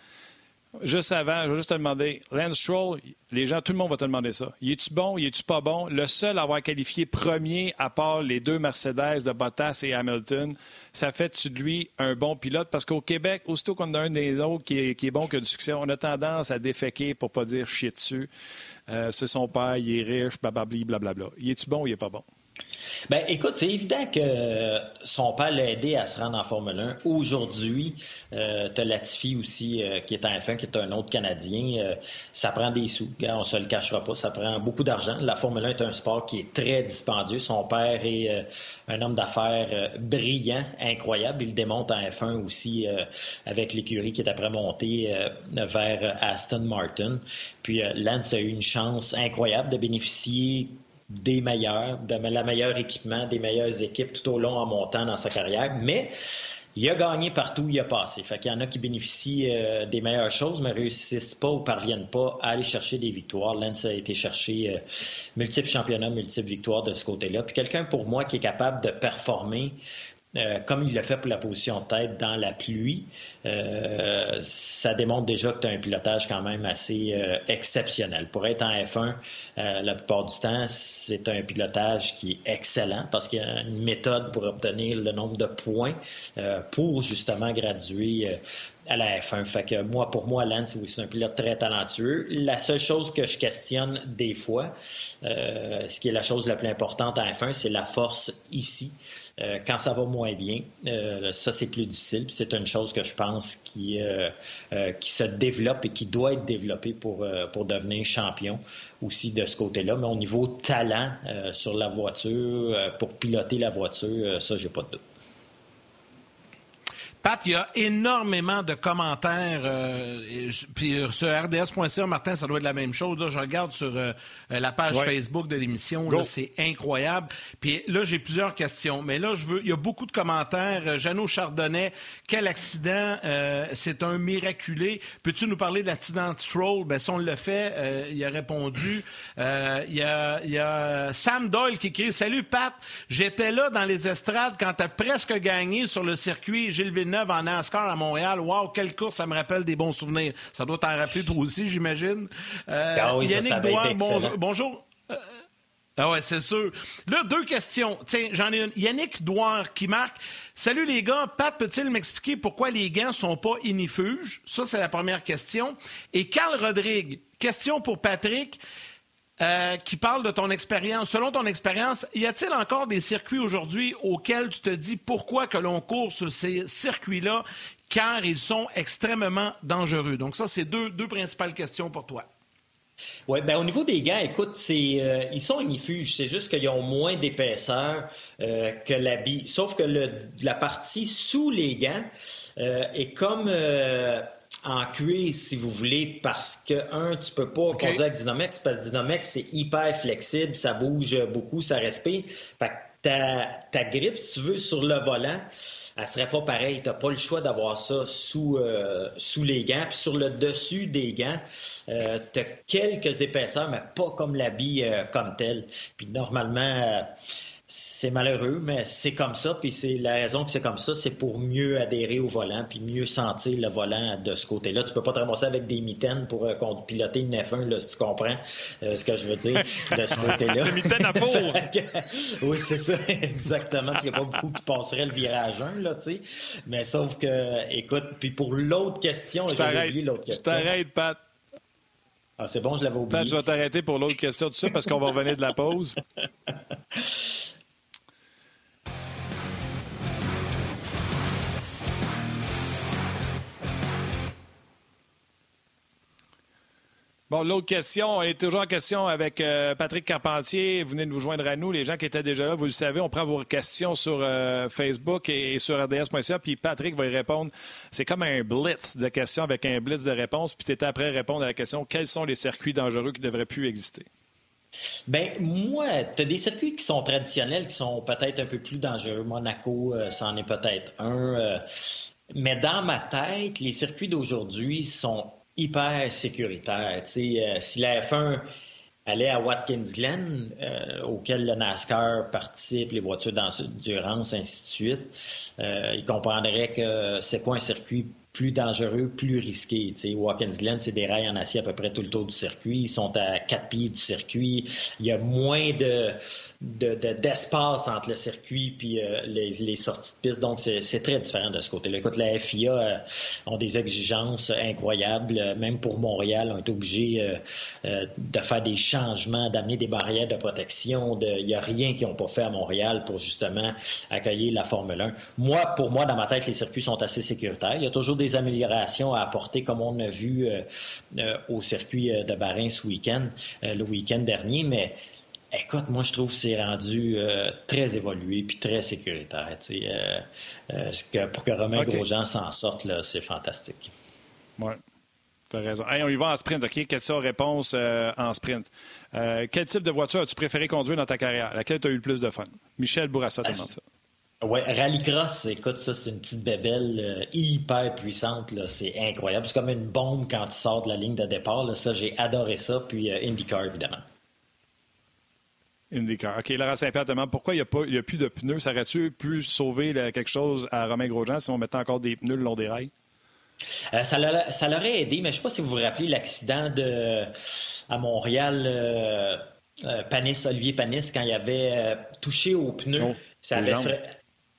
Juste avant, je vais juste te demander, Lance Stroll, les gens, tout le monde va te demander ça. Y es-tu bon, y es-tu pas bon? Le seul à avoir qualifié premier, à part les deux Mercedes de Bottas et Hamilton, ça fait-tu de lui un bon pilote? Parce qu'au Québec, aussitôt qu'on a un des autres qui est, bon que du succès, on a tendance à déféquer pour pas dire chier dessus. Euh, c'est son père, il est riche, blablabla, blablabla. Y es-tu bon ou il est pas bon? Ben, écoute, c'est évident que son père l'a aidé à se rendre en Formule 1. Aujourd'hui, euh, tu as Latifi aussi, euh, qui est en F1, qui est un autre Canadien. Euh, ça prend des sous. on se le cachera pas. Ça prend beaucoup d'argent. La Formule 1 est un sport qui est très dispendieux. Son père est euh, un homme d'affaires brillant, incroyable. Il le démontre en F1 aussi avec l'écurie qui est après montée vers Aston Martin. Puis Lance a eu une chance incroyable de bénéficier des meilleurs, de la meilleure équipement, des meilleures équipes tout au long en montant dans sa carrière. Mais il a gagné partout où il a passé. Fait qu'il y en a qui bénéficient euh, des meilleures choses, mais réussissent pas ou parviennent pas à aller chercher des victoires. Lance a été chercher euh, multiples championnats, multiples victoires de ce côté-là. Puis quelqu'un pour moi qui est capable de performer euh, comme il l'a fait pour la position de tête dans la pluie, euh, ça démontre déjà que tu as un pilotage quand même assez euh, exceptionnel. Pour être en F1, la plupart du temps, c'est un pilotage qui est excellent parce qu'il y a une méthode pour obtenir le nombre de points pour justement graduer à la F1. Fait que moi, pour moi, Lance, c'est un pilote très talentueux. La seule chose que je questionne des fois, ce qui est la chose la plus importante en F1, c'est la force ici. Euh, quand ça va moins bien, euh, ça, c'est plus difficile. C'est une chose que je pense qui, euh, qui se développe et qui doit être développée pour, pour devenir champion aussi de ce côté-là. Mais au niveau talent sur la voiture, pour piloter la voiture, ça, j'ai pas de doute. Pat, il y a énormément de commentaires. Euh, puis euh, sur rds.ca, Martin, ça doit être la même chose. Là, je regarde sur euh, la page Facebook de l'émission. C'est incroyable. Puis là, j'ai plusieurs questions. Mais là, je veux. Il y a beaucoup de commentaires. Jeannot Chardonnay, quel accident. c'est un miraculé. Peux-tu nous parler de l'accident de Stroll? Ben, si on le fait, il a répondu. Il y a, il y a Sam Doyle qui écrit Salut Pat, j'étais là dans les estrades quand tu as presque gagné sur le circuit Gilles Villeneuve en NASCAR à Montréal. Wow, quelle course, ça me rappelle des bons souvenirs. Ça doit t'en rappeler toi aussi, j'imagine. Euh, ah Yannick Douard, bonjour. Euh, ah ouais, c'est sûr. Là, deux questions. Tiens, j'en ai une. Yannick Douard qui marque Salut les gars, Pat peut-il m'expliquer pourquoi les gants sont pas inifuges? Ça, c'est la première question. Et Carl Rodrigue, question pour Patrick. Euh, qui parle de ton expérience. Selon ton expérience, y a-t-il encore des circuits aujourd'hui auxquels tu te dis pourquoi que l'on court sur ces circuits-là, car ils sont extrêmement dangereux? Donc ça, c'est deux, principales questions pour toi. Oui, ben au niveau des gants, écoute, c'est euh, ils sont inifuges. C'est juste qu'ils ont moins d'épaisseur euh, que l'habit. Sauf que la partie sous les gants est comme en cuir, si vous voulez, parce que, un, tu peux pas conduire avec Dynamex, parce que Dynamex, c'est hyper flexible, ça bouge beaucoup, ça respire. Fait que ta, ta grippe, si tu veux, sur le volant, elle serait pas pareille. Tu n'as pas le choix d'avoir ça sous, euh, sous les gants. Puis sur le dessus des gants, euh, tu as quelques épaisseurs, mais pas comme l'habit euh, comme tel. Puis normalement, c'est malheureux, mais c'est comme ça. Puis c'est la raison que c'est comme ça, c'est pour mieux adhérer au volant, puis mieux sentir le volant de ce côté-là. Tu peux pas te ramasser avec des mitaines pour euh, piloter une F1, là, si tu comprends euh, ce que je veux dire de ce côté-là. Des mitaines à four! oui, c'est ça, exactement. Il n'y a pas beaucoup qui passeraient le virage 1, là, tu sais. Mais sauf que, écoute, puis pour l'autre question, j'ai oublié l'autre question. Je t'arrête, Pat. Ah, c'est bon, je l'avais oublié. Pat, je vais t'arrêter pour l'autre question, tout ça, parce qu'on va revenir de la pause. Bon, l'autre question, on est toujours en question avec euh, Patrick Carpentier. Vous venez de vous joindre à nous. Les gens qui étaient déjà là, vous le savez, on prend vos questions sur euh, Facebook et, sur RDS.ca, puis Patrick va y répondre. C'est comme un blitz de questions avec un blitz de réponses, puis tu étais après répondre à la question quels sont les circuits dangereux qui ne devraient plus exister? Ben moi, tu as des circuits qui sont traditionnels, qui sont peut-être un peu plus dangereux. Monaco, euh, c'en est peut-être un. mais dans ma tête, les circuits d'aujourd'hui sont hyper sécuritaire. Euh, si la F1 allait à Watkins Glen, euh, auquel le NASCAR participe, les voitures d'endurance, ainsi de suite, euh, il comprendrait que c'est quoi un circuit plus dangereux, plus risqué. sais, Watkins Glen, c'est des rails en acier à peu près tout le tour du circuit. Ils sont à quatre pieds du circuit. Il y a moins de, d'espace entre le circuit puis euh, les, sorties de piste. Donc, c'est très différent de ce côté-là. Écoute, la FIA euh, ont des exigences incroyables. Même pour Montréal, on est obligé euh, de faire des changements, d'amener des barrières de protection. Il n'y a rien qu'ils n'ont pas fait à Montréal pour justement accueillir la Formule 1. Moi, pour moi, dans ma tête, les circuits sont assez sécuritaires. Il y a toujours des améliorations à apporter, comme on a vu au circuit de Barin ce week-end, le week-end dernier, mais Écoute, moi, je trouve que c'est rendu euh, très évolué puis très sécuritaire. Euh, euh, que, pour que Romain Grosjean s'en sorte, c'est fantastique. Oui, tu as raison. on y va en sprint, OK? Question-réponse en sprint. quel type de voiture as-tu préféré conduire dans ta carrière? Laquelle tu as eu le plus de fun? Michel Bourassa te demande ça. Oui, Rallycross, écoute, ça, c'est une petite bébelle hyper puissante. C'est incroyable. C'est comme une bombe quand tu sors de la ligne de départ. Ça, j'ai adoré ça. Puis IndyCar, évidemment. IndyCar. OK, Laurent Saint-Pierre demande pourquoi il n'y a, a, plus de pneus. Ça aurait-tu pu sauver quelque chose à Romain Grosjean si on mettait encore des pneus le long des rails? Euh, ça l'aurait aidé, mais je ne sais pas si vous vous rappelez l'accident à Montréal, euh, euh, Panis, Olivier Panis, quand il avait touché aux pneus. Oh, ça avait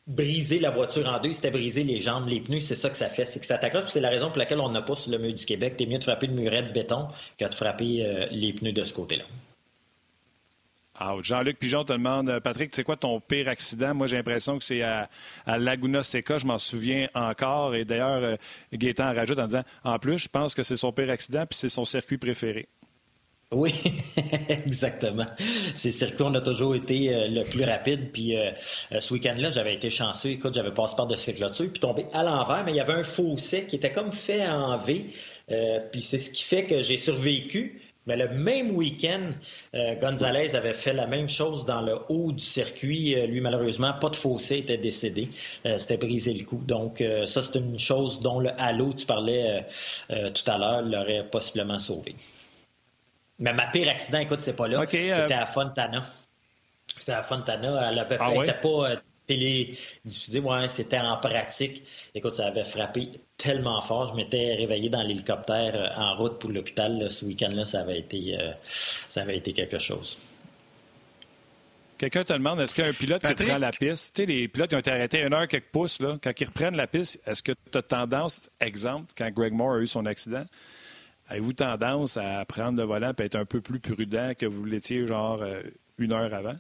brisé la voiture en deux, c'était brisé les jambes, les pneus, c'est ça que ça fait, c'est que ça t'accroche. C'est la raison pour laquelle on n'a pas sur le mur du Québec. T'es mieux de frapper le muret de béton que de frapper les pneus de ce côté-là. Jean-Luc Pigeon te demande, euh, Patrick, c'est quoi ton pire accident? Moi, j'ai l'impression que c'est à, Laguna Seca, je m'en souviens encore. Et d'ailleurs, euh, Gaétan rajoute en disant, en plus, je pense que c'est son pire accident, puis c'est son circuit préféré. Oui, exactement. Ces circuits, on a toujours été euh, le plus rapide. Puis ce week-end-là, j'avais été chanceux. Écoute, j'avais passé par de ces clôtures, puis tombé à l'envers, mais il y avait un fossé qui était comme fait en V. puis c'est ce qui fait que j'ai survécu. Mais le même week-end, euh, Gonzalez avait fait la même chose dans le haut du circuit. Euh, lui, malheureusement, pas de fossé, était décédé. Euh, C'était brisé le cou. Donc, ça, c'est une chose dont le halo, tu parlais tout à l'heure, l'aurait possiblement sauvé. Mais ma pire accident, écoute, c'est pas là. C'était à Fontana. C'était à Fontana. Elle avait ah pas télédiffusé. Ouais, c'était en pratique. Écoute, ça avait frappé tellement fort. Je m'étais réveillé dans l'hélicoptère euh, en route pour l'hôpital. Ce week-end-là, ça avait été, euh, ça avait été quelque chose. Quelqu'un te demande, est-ce qu'un pilote qui prend la piste, tu sais, les pilotes qui ont été arrêtés une heure quelques pouces, là, quand ils reprennent la piste, est-ce que tu as tendance, exemple, quand Greg Moore a eu son accident, avez-vous tendance à prendre le volant et être un peu plus prudent que vous l'étiez genre euh, une heure avant?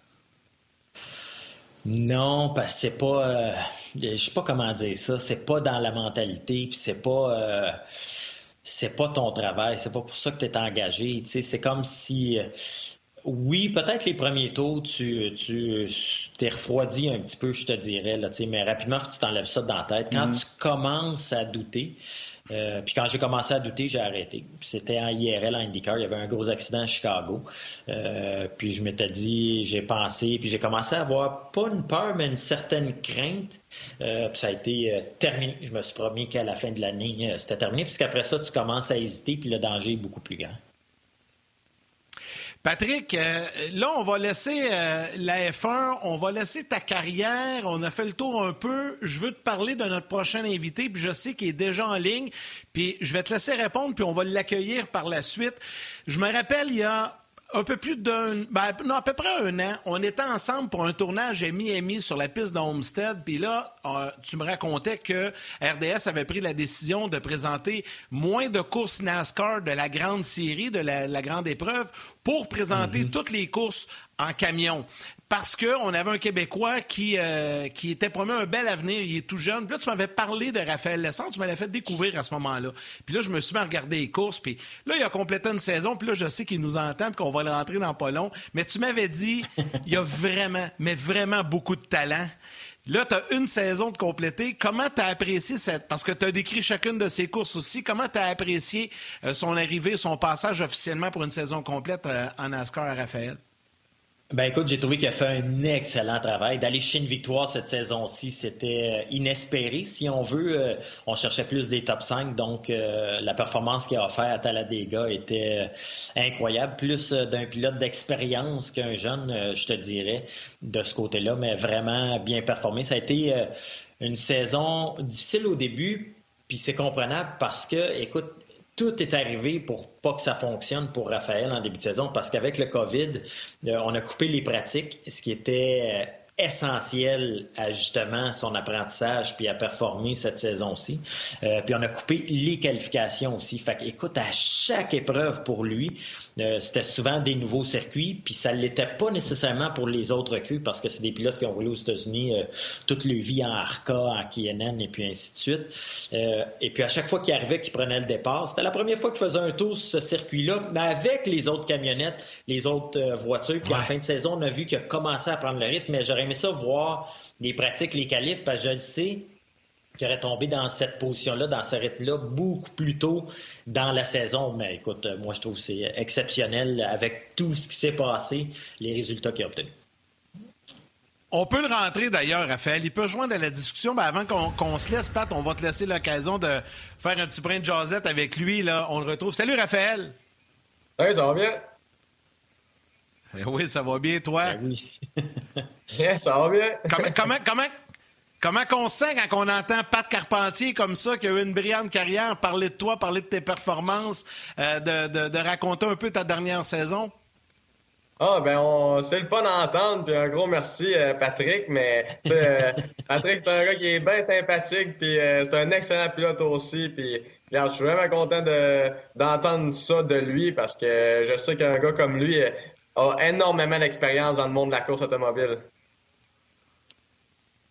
Non, parce que c'est pas. Euh, je sais pas comment dire ça. C'est pas dans la mentalité, puis c'est pas. Euh, c'est pas ton travail. C'est pas pour ça que tu es engagé. C'est comme si. Euh, oui, peut-être les premiers tours, tu, tu t'es refroidi un petit peu, je te dirais, là, mais rapidement, tu t'enlèves ça dans la tête. Quand mm-hmm. tu commences à douter, euh, puis quand j'ai commencé à douter, j'ai arrêté. C'était en IRL, en IndyCar. Il y avait un gros accident à Chicago. Euh, puis je m'étais dit, j'ai pensé, puis j'ai commencé à avoir pas une peur, mais une certaine crainte. Euh, puis ça a été terminé. Je me suis promis qu'à la fin de l'année, c'était terminé. Puisqu'après ça, tu commences à hésiter, puis le danger est beaucoup plus grand. Patrick, euh, là, on va laisser euh, la F1, on va laisser ta carrière. On a fait le tour un peu. Je veux te parler de notre prochain invité, puis je sais qu'il est déjà en ligne. Puis je vais te laisser répondre, puis on va l'accueillir par la suite. Je me rappelle, il y a un peu plus d'un. Ben, non, à peu près un an. On était ensemble pour un tournage à Miami sur la piste de Homestead. Puis là, euh, tu me racontais que RDS avait pris la décision de présenter moins de courses NASCAR de la grande série, de la, grande épreuve, pour présenter mm-hmm. toutes les courses en camion parce qu'on avait un Québécois qui, euh, qui était promis un bel avenir. Il est tout jeune. Puis là, tu m'avais parlé de Raphaël Lessard. Tu m'avais fait découvrir à ce moment-là. Puis là, je me suis mis à regarder les courses. Puis là, il a complété une saison. Puis là, je sais qu'il nous entend et qu'on va le rentrer dans pas long. Mais tu m'avais dit, il y a vraiment, mais vraiment beaucoup de talent. Là, tu as une saison de compléter. Comment tu as apprécié cette. Parce que tu as décrit chacune de ces courses aussi. Comment tu as apprécié euh, son arrivée, son passage officiellement pour une saison complète euh, en NASCAR à Raphaël? Ben écoute, j'ai trouvé qu'il a fait un excellent travail. D'aller chez une victoire cette saison-ci, c'était euh, inespéré, si on veut. Euh, on cherchait plus des top 5, donc euh, la performance qu'il a offert à Talladega était incroyable. Plus d'un pilote d'expérience qu'un jeune, je te dirais, de ce côté-là, mais vraiment bien performé. Ça a été une saison difficile au début, puis c'est comprenable parce que, écoute, tout est arrivé pour pas que ça fonctionne pour Raphaël en début de saison parce qu'avec le COVID, euh, on a coupé les pratiques, ce qui était euh, essentiel à justement son apprentissage puis à performer cette saison-ci. Euh, puis on a coupé les qualifications aussi. Fait écoute, à chaque épreuve pour lui, euh, c'était souvent des nouveaux circuits, puis ça ne l'était pas nécessairement pour les autres queues parce que c'est des pilotes qui ont roulé aux États-Unis euh, toute leur vie en ARCA, en KNN et puis ainsi de suite. et puis à chaque fois qu'il arrivait, qu'il prenait le départ, c'était la première fois qu'il faisait un tour sur ce circuit-là, mais avec les autres camionnettes, les autres voitures. Puis en fin de saison, on a vu qu'il a commencé à prendre le rythme, mais j'aurais aimé ça voir les pratiques, les qualifs, parce que je le sais qu'il aurait tombé dans cette position-là, dans ce rythme-là, beaucoup plus tôt dans la saison. Mais écoute, moi, je trouve que c'est exceptionnel avec tout ce qui s'est passé, les résultats qu'il a obtenus. On peut le rentrer d'ailleurs, Raphaël. Il peut joindre à la discussion. Ben, avant qu'on se laisse, Pat, on va te laisser l'occasion de faire un petit brin de jasette avec lui. Là. On le retrouve. Salut, Raphaël. Salut, ça va bien? Eh oui, ça va bien, toi? Ben oui. ça va bien. comment, comment, comment, comment se sent quand on entend Pat Carpentier comme ça, qui a eu une brillante carrière, parler de toi, parler de tes performances, euh, de, de, raconter un peu ta dernière saison? Ah, ben, on... c'est le fun d'entendre, puis un gros merci, euh, Patrick. Mais, euh, Patrick, c'est un gars qui est bien sympathique, puis c'est un excellent pilote aussi. Puis, je suis vraiment content d'entendre ça de lui parce que je sais qu'un gars comme lui a énormément d'expérience dans le monde de la course automobile.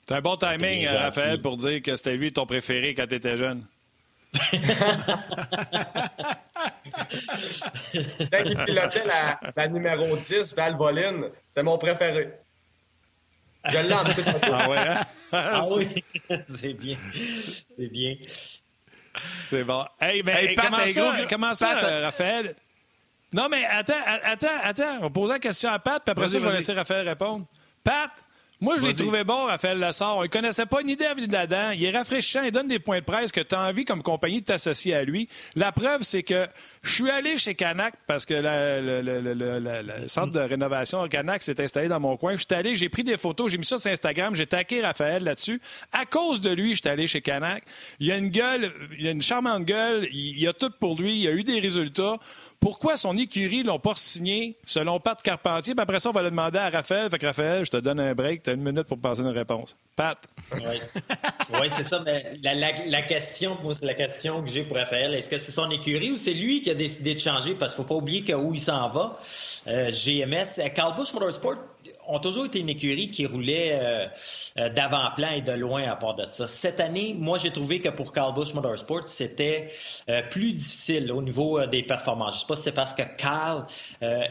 C'est un bon timing, Raphaël, pour dire que c'était lui ton préféré quand tu étais jeune. quand il pilotait la, la numéro 10, Valvoline, c'est mon préféré. Je l'ai en Ah, ouais, hein? ah oui, c'est bien. C'est bien. C'est bon. Hey, ben, hey, comment, ça, comment ça, Raphaël? Non, mais attends, attends, attends. On va poser la question à Pat, puis après ça, je vais laisser Raphaël répondre. Pat, moi, je l'ai trouvé bon, Raphaël Lassard. Il ne connaissait pas ni David Dadan. Il est rafraîchissant. Il donne des points de presse que tu as envie, comme compagnie, de t'associer à lui. La preuve, c'est que je suis allé chez Canac parce que le, centre de rénovation Canac s'est installé dans mon coin. Je suis allé, j'ai pris des photos, j'ai mis ça sur Instagram, j'ai taqué Raphaël là-dessus. À cause de lui, je suis allé chez Canac. Il a une gueule, il a une charmante gueule. Il, il a tout pour lui. Il a eu des résultats. Pourquoi son écurie l'ont pas signé selon Pat Carpentier? après ça, on va le demander à Raphaël. Fait que Raphaël, je te donne un break. Tu as une minute pour passer une réponse. Pat. Oui, c'est ça. Mais la, question, moi, c'est la que j'ai pour Raphaël. Est-ce que c'est son écurie ou c'est lui qui a décidé de changer? Parce qu'il ne faut pas oublier que où il s'en va. Euh, GMS, Carl Busch Motorsport ont toujours été une écurie qui roulait euh, euh, d'avant-plan et de loin à part de ça. Cette année, moi, j'ai trouvé que pour Carl Busch Motorsport, c'était euh, plus difficile au niveau des performances. Je ne sais pas si c'est parce que Carl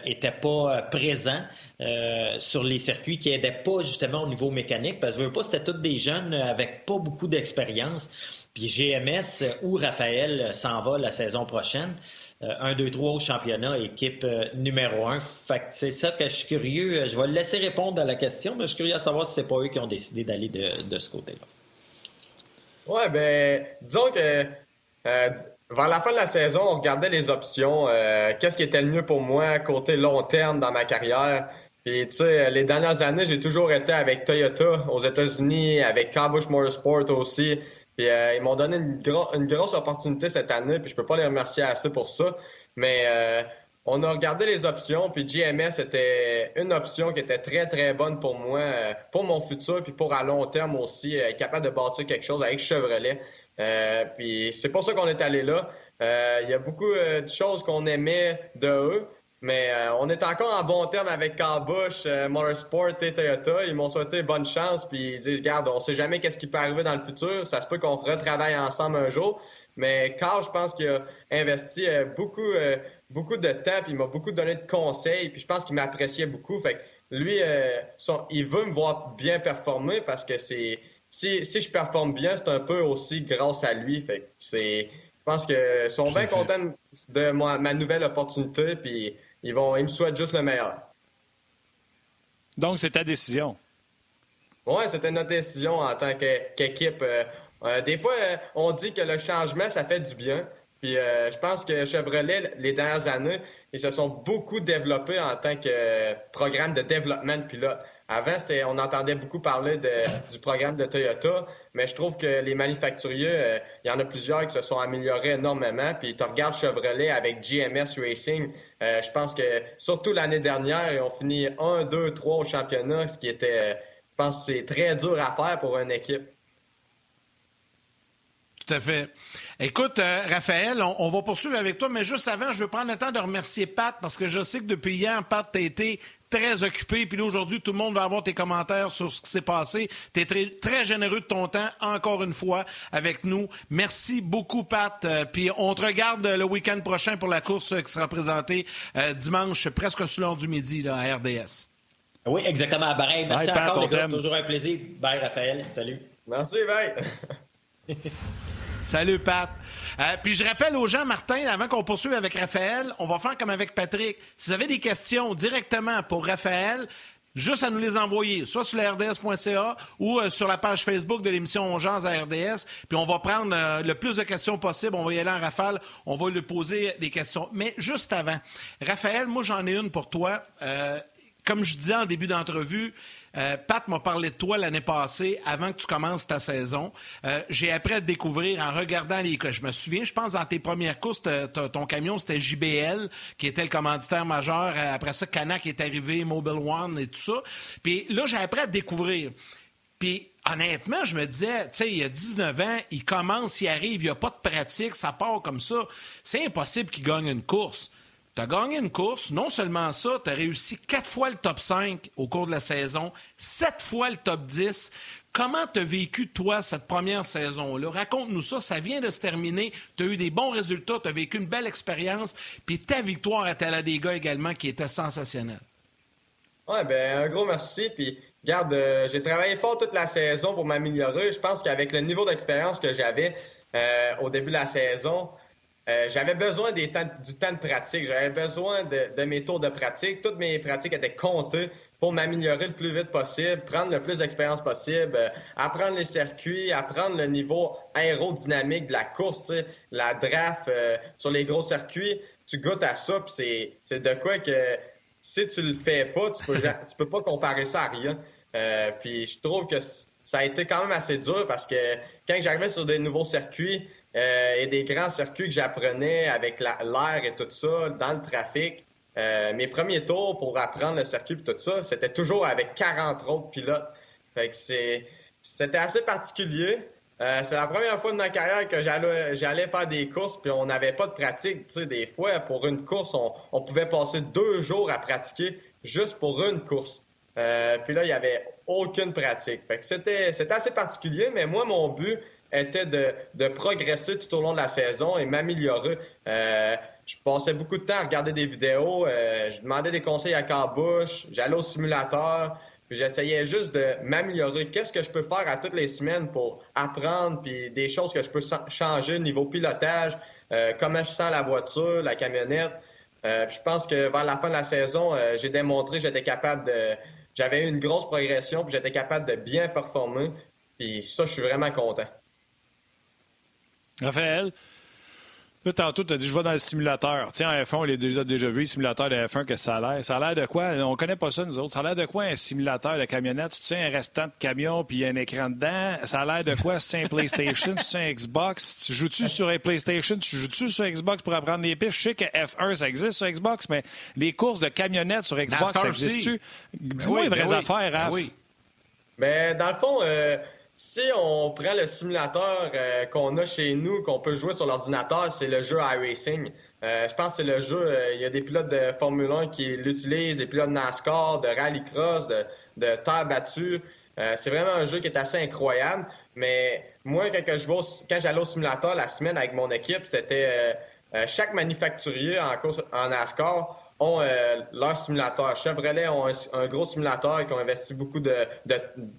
était pas présent sur les circuits, qui aidait pas justement au niveau mécanique, parce que je veux pas, c'était tous des jeunes avec pas beaucoup d'expérience. Puis GMS, où Raphaël s'en va la saison prochaine, 1, 2, 3 au championnat, équipe euh, numéro 1. Fait c'est ça que je suis curieux. Je vais le laisser répondre à la question, mais je suis curieux à savoir si c'est pas eux qui ont décidé d'aller de, ce côté-là. Ouais, ben, disons que euh, vers la fin de la saison, on regardait les options. Euh, qu'est-ce qui était le mieux pour moi côté long terme dans ma carrière? Puis, tu sais, les dernières années, j'ai toujours été avec Toyota aux États-Unis, avec Carbush Motorsport aussi. Puis, euh, ils m'ont donné une, une, grosse opportunité cette année, puis je peux pas les remercier assez pour ça. Mais euh, on a regardé les options, puis GMS était une option qui était très, très bonne pour moi, euh, pour mon futur, puis pour à long terme aussi, être capable de bâtir quelque chose avec Chevrolet. puis c'est pour ça qu'on est allé là. Il y a beaucoup de choses qu'on aimait de eux, mais euh, on est encore en bon terme avec Carl Bush, euh, Motorsport et Toyota. Ils m'ont souhaité bonne chance, puis ils disent, regarde, on sait jamais qu'est-ce qui peut arriver dans le futur. Ça se peut qu'on retravaille ensemble un jour. Mais Carl, je pense qu'il a investi euh, beaucoup, beaucoup de temps, puis il m'a beaucoup donné de conseils, puis je pense qu'il m'appréciait beaucoup. Fait que lui, il veut me voir bien performer parce que c'est si, si je performe bien, c'est un peu aussi grâce à lui. Fait que c'est, je pense que sont bien contents de ma, ma nouvelle opportunité, puis ils, vont, ils me souhaitent juste le meilleur. Donc, c'est ta décision. Oui, c'était notre décision en tant qu'équipe. Euh, euh, des fois, euh, on dit que le changement, ça fait du bien. Puis je pense que Chevrolet, les dernières années, ils se sont beaucoup développés en tant que programme de développement de pilote. Avant, on entendait beaucoup parler du programme de Toyota, mais je trouve que les manufacturiers, euh, il y en a plusieurs qui se sont améliorés énormément. Puis tu regardes Chevrolet avec GMS Racing, euh, je pense que surtout l'année dernière, ils ont fini 1, 2, 3 au championnat, ce qui était, je pense, c'est très dur à faire pour une équipe. Tout à fait. Écoute, euh, Raphaël, on, va poursuivre avec toi, mais juste avant, je veux prendre le temps de remercier Pat parce que je sais que depuis hier, Pat, tu été très occupé. Puis là, aujourd'hui, tout le monde va avoir tes commentaires sur ce qui s'est passé. Tu es très, très, généreux de ton temps, encore une fois, avec nous. Merci beaucoup, Pat. Euh, puis on te regarde le week-end prochain pour la course qui sera présentée euh, dimanche, presque sur l'heure du midi, là, à RDS. Oui, exactement. Bye, merci encore, les Toujours un plaisir. Bye, Raphaël. Salut. Merci, bye. Salut, Pat. Euh, puis je rappelle aux gens, Martin, avant qu'on poursuive avec Raphaël, on va faire comme avec Patrick. Si vous avez des questions directement pour Raphaël, juste à nous les envoyer, soit sur la rds.ca ou euh, sur la page Facebook de l'émission On à RDS. Puis on va prendre euh, le plus de questions possible. On va y aller en rafale. On va lui poser des questions. Mais juste avant, Raphaël, moi j'en ai une pour toi. comme je disais en début d'entrevue, euh, Pat m'a parlé de toi l'année passée, avant que tu commences ta saison. Euh, j'ai appris à découvrir en regardant les... Je me souviens, je pense, dans tes premières courses, ton camion, c'était JBL, qui était le commanditaire majeur. Euh, après ça, Canac est arrivé, Mobile One et tout ça. Puis là, j'ai appris à te découvrir. Puis honnêtement, je me disais, tu sais, il y a 19 ans, il commence, il arrive, il n'y a pas de pratique, ça part comme ça. C'est impossible qu'il gagne une course. Tu as gagné une course. Non seulement ça, tu as réussi quatre fois le top 5 au cours de la saison, sept fois le top 10. Comment tu as vécu, toi, cette première saison-là? Raconte-nous ça. Ça vient de se terminer. Tu as eu des bons résultats. Tu as vécu une belle expérience. Puis ta victoire à Talladega également, qui était sensationnelle. Oui, bien, un gros merci. Puis, regarde, euh, j'ai travaillé fort toute la saison pour m'améliorer. Je pense qu'avec le niveau d'expérience que j'avais euh, au début de la saison, euh, j'avais besoin du temps de pratique. J'avais besoin de, mes tours de pratique. Toutes mes pratiques étaient comptées pour m'améliorer le plus vite possible, prendre le plus d'expérience possible, euh, apprendre les circuits, apprendre le niveau aérodynamique de la course, la draft euh, sur les gros circuits. Tu goûtes à ça, puis c'est de quoi que si tu le fais pas, tu peux, tu peux pas comparer ça à rien. puis je trouve que ça a été quand même assez dur parce que quand j'arrivais sur des nouveaux circuits, euh, et des grands circuits que j'apprenais avec l'air et tout ça, dans le trafic. Euh, mes premiers tours pour apprendre le circuit et tout ça, c'était toujours avec 40 autres pilotes. Fait que c'était assez particulier. Euh, c'est la première fois de ma carrière que j'allais faire des courses puis on n'avait pas de pratique. Tu sais, des fois, pour une course, on, pouvait passer deux jours à pratiquer juste pour une course. Puis là, il y avait aucune pratique. Fait que c'était assez particulier, mais moi, mon but, était de, progresser tout au long de la saison et m'améliorer. Euh, je passais beaucoup de temps à regarder des vidéos, euh, je demandais des conseils à Carbush, j'allais au simulateur, puis j'essayais juste de m'améliorer. Qu'est-ce que je peux faire à toutes les semaines pour apprendre, puis des choses que je peux changer niveau pilotage, euh, comment je sens la voiture, la camionnette. Euh, je pense que vers la fin de la saison, j'ai démontré que j'étais capable de... J'avais eu une grosse progression, puis j'étais capable de bien performer. Puis ça, je suis vraiment content. Raphaël, Là, tantôt, tu as dit, je vais dans le simulateur. Tiens, en F1, on l'a déjà, déjà vu, le simulateur de F1, que ça a l'air? Ça a l'air de quoi? On connaît pas ça, nous autres. Ça a l'air de quoi, un simulateur de camionnette? Tu sais, un restant de camion, puis il y a un écran dedans? Ça a l'air de quoi? C'est un PlayStation? C'est un Xbox? Tu joues-tu sur un PlayStation? Tu joues-tu sur Xbox pour apprendre les pistes? Je sais que F1, ça existe sur Xbox, mais les courses de camionnettes sur Xbox, ça existe-tu? Dis-moi oui, les vraies ben affaires, Raph. Ben oui. Mais dans le fond, euh, si on prend le simulateur euh, qu'on a chez nous, qu'on peut jouer sur l'ordinateur, c'est le jeu iRacing. Euh, je pense que c'est le jeu, euh, il y a des pilotes de Formule 1 qui l'utilisent, des pilotes de NASCAR, de rallycross, de, de terre battue. Euh, c'est vraiment un jeu qui est assez incroyable. Mais moi, quand, je vais au- quand j'allais au simulateur la semaine avec mon équipe, c'était euh, euh, chaque manufacturier en course en NASCAR ont euh, leur simulateur. Chevrolet ont un, gros simulateur qui ont investi beaucoup de, de,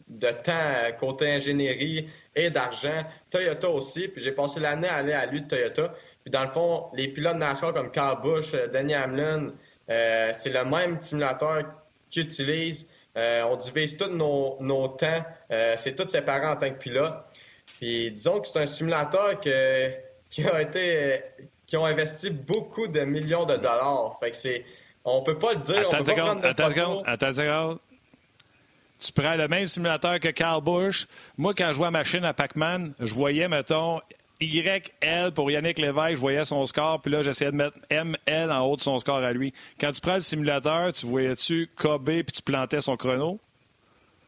de temps euh, côté ingénierie et d'argent. Toyota aussi. Puis j'ai passé l'année à aller à lui de Toyota. Puis dans le fond, les pilotes NASCAR comme Carl Busch, euh, Danny Hamlin, c'est le même simulateur qu'ils utilisent. On divise tous nos, nos temps. C'est tous séparés en tant que pilote. Puis disons que c'est un simulateur que, qui a été qui ont investi beaucoup de millions de dollars. Fait que c'est on peut pas le dire, Attends on une pas seconde, prendre attends seconde, attends une seconde. Tu prends le même simulateur que Carl Busch. Moi, quand je jouais à machine à Pac-Man, je voyais, mettons, YL pour Yannick Lévesque, je voyais son score, puis là, j'essayais de mettre ML en haut de son score à lui. Quand tu prends le simulateur, tu voyais-tu KB puis tu plantais son chrono?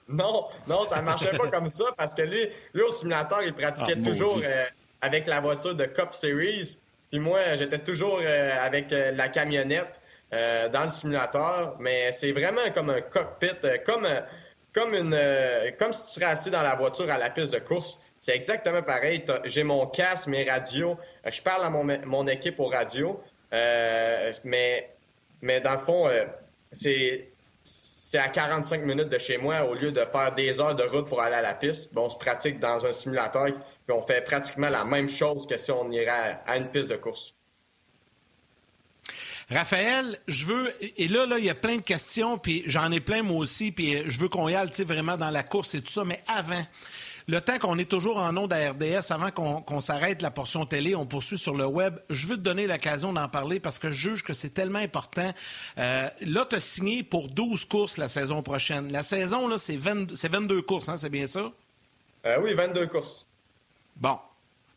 Non, non, ça marchait pas comme ça parce que lui, lui au simulateur, il pratiquait Ah, toujours euh, avec la voiture de Cup Series. Puis moi, j'étais toujours euh, avec euh, la camionnette euh, dans le simulateur. Mais c'est vraiment comme un cockpit, comme comme une comme si tu serais assis dans la voiture à la piste de course. C'est exactement pareil. J'ai mon casque, mes radios. Je parle à mon, mon équipe aux radios. Mais mais dans le fond, euh, c'est c'est à 45 minutes de chez moi au lieu de faire des heures de route pour aller à la piste. Bon, on se pratique dans un simulateur puis on fait pratiquement la même chose que si on irait à, une piste de course. Raphaël, je veux. Et là, là, il y a plein de questions, puis j'en ai plein moi aussi, puis euh, je veux qu'on y aille vraiment dans la course et tout ça. Mais avant, le temps qu'on est toujours en ondes à RDS, avant qu'on s'arrête la portion télé, on poursuit sur le web, je veux te donner l'occasion d'en parler parce que je juge que c'est tellement important. Euh, là, tu as signé pour 12 courses la saison prochaine. La saison, là, c'est 22, c'est 22 courses, hein, c'est bien ça? Euh, oui, 22 courses. Bon.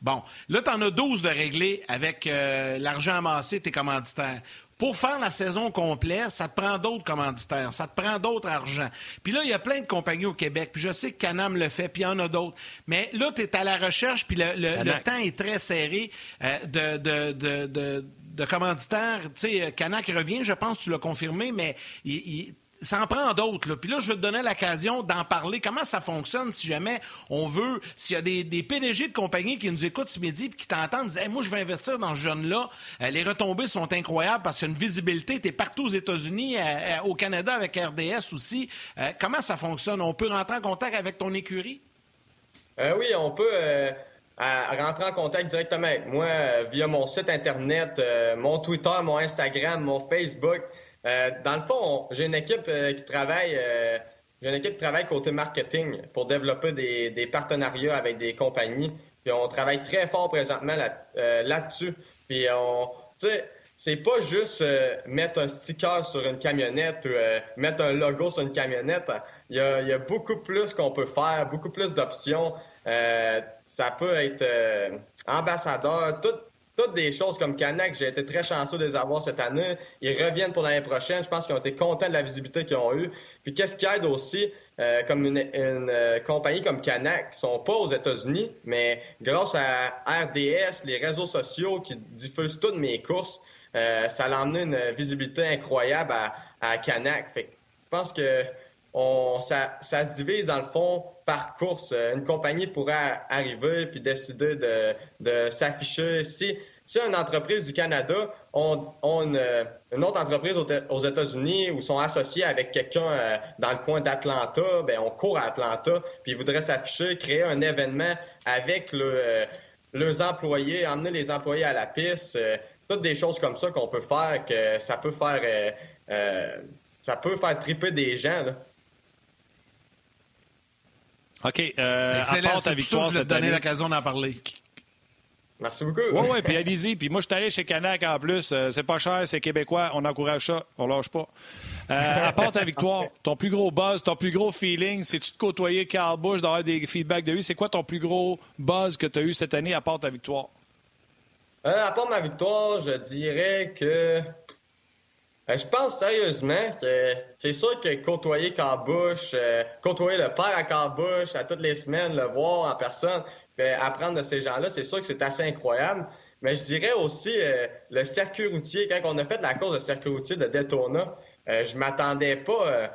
Bon. Là, tu en as 12 de réglés avec euh, l'argent amassé, tes commanditaires. Pour faire la saison complète, ça te prend d'autres commanditaires, ça te prend d'autres argents. Puis là, il y a plein de compagnies au Québec, puis je sais que Canam le fait, puis il y en a d'autres. Mais là, tu es à la recherche, puis le, le- Canac. le temps est très serré euh, de, de, de, de. Tu sais, Canac revient, je pense, tu l'as confirmé, mais il- il- ça en prend d'autres. Puis là, je vais te donner l'occasion d'en parler. Comment ça fonctionne si jamais on veut, s'il y a des, des PDG de compagnies qui nous écoutent ce midi puis qui t'entendent, disent Moi, je vais investir dans ce jeune-là. Euh, les retombées sont incroyables parce qu'il y a une visibilité. Tu es partout aux États-Unis, euh, euh, au Canada avec RDS aussi. Comment ça fonctionne? On peut rentrer en contact avec ton écurie? Oui, on peut rentrer en contact directement avec moi via mon site Internet, mon Twitter, mon Instagram, mon Facebook. Euh, dans le fond, on- j'ai une équipe euh, qui travaille euh, j'ai une équipe qui travaille côté marketing pour développer des, partenariats avec des compagnies. On travaille très fort présentement là, là-dessus. Puis on, tu sais, c'est pas juste mettre un sticker sur une camionnette ou mettre un logo sur une camionnette. Il y a, beaucoup plus qu'on peut faire, beaucoup plus d'options. Ça peut être ambassadeur, tout- toutes des choses comme Canac. J'ai été très chanceux de les avoir cette année. Ils reviennent pour l'année prochaine. Je pense qu'ils ont été contents de la visibilité qu'ils ont eue. Puis qu'est-ce qui aide aussi, euh, comme une, une, euh, compagnie comme Canac, qui sont pas aux États-Unis, mais grâce à RDS, les réseaux sociaux qui diffusent toutes mes courses, euh, ça a emmené une visibilité incroyable à, à Canac. Fait que je pense que on, ça, ça se divise dans le fond par course. Euh, Une compagnie pourrait arriver puis décider de, s'afficher. Si, si une entreprise du Canada ont, ont une, autre entreprise aux, États-Unis ou sont associés avec quelqu'un euh, dans le coin d'Atlanta, ben on court à Atlanta puis ils voudraient s'afficher, créer un événement avec le, euh, employés, emmener les employés à la piste, euh, toutes des choses comme ça qu'on peut faire que ça peut faire euh, euh, ça peut faire triper des gens. OK. Euh, à Excellent. part ta ça victoire je vais te cette donner année, l'occasion d'en parler. Merci beaucoup. Oui, oui, puis allez-y. Puis moi, je suis allé chez Canac en plus. Euh, c'est pas cher, c'est québécois. On encourage ça. On lâche pas. Euh, à part ta victoire, ton plus gros buzz, ton plus gros feeling, c'est-tu de côtoyer Carl Bush, d'avoir des feedbacks de lui? C'est quoi ton plus gros buzz que tu as eu cette année à part ta victoire? Euh, à part ma victoire, je dirais que. Je pense sérieusement que c'est sûr que côtoyer Carl Bush, côtoyer le père à Bush à toutes les semaines, le voir en personne, apprendre de ces gens-là, c'est sûr que c'est assez incroyable. Mais je dirais aussi euh, le circuit routier. Quand on a fait la course de circuit routier de Daytona, euh, je m'attendais pas. Euh,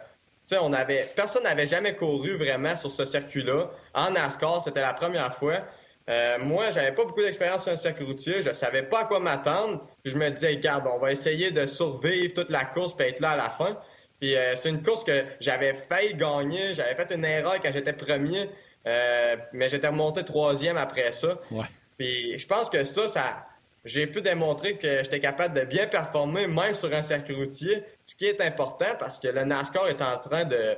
tu on avait personne n'avait jamais couru vraiment sur ce circuit-là. En NASCAR, c'était la première fois. Moi, j'avais pas beaucoup d'expérience sur un circuit routier. Je savais pas à quoi m'attendre. je me disais, regarde, on va essayer de survivre toute la course puis être là à la fin. Puis c'est une course que j'avais failli gagner. J'avais fait une erreur quand j'étais premier. Euh, mais j'étais remonté troisième après ça. Puis je pense que ça, ça j'ai pu démontrer que j'étais capable de bien performer, même sur un circuit routier, ce qui est important parce que le NASCAR est en train de,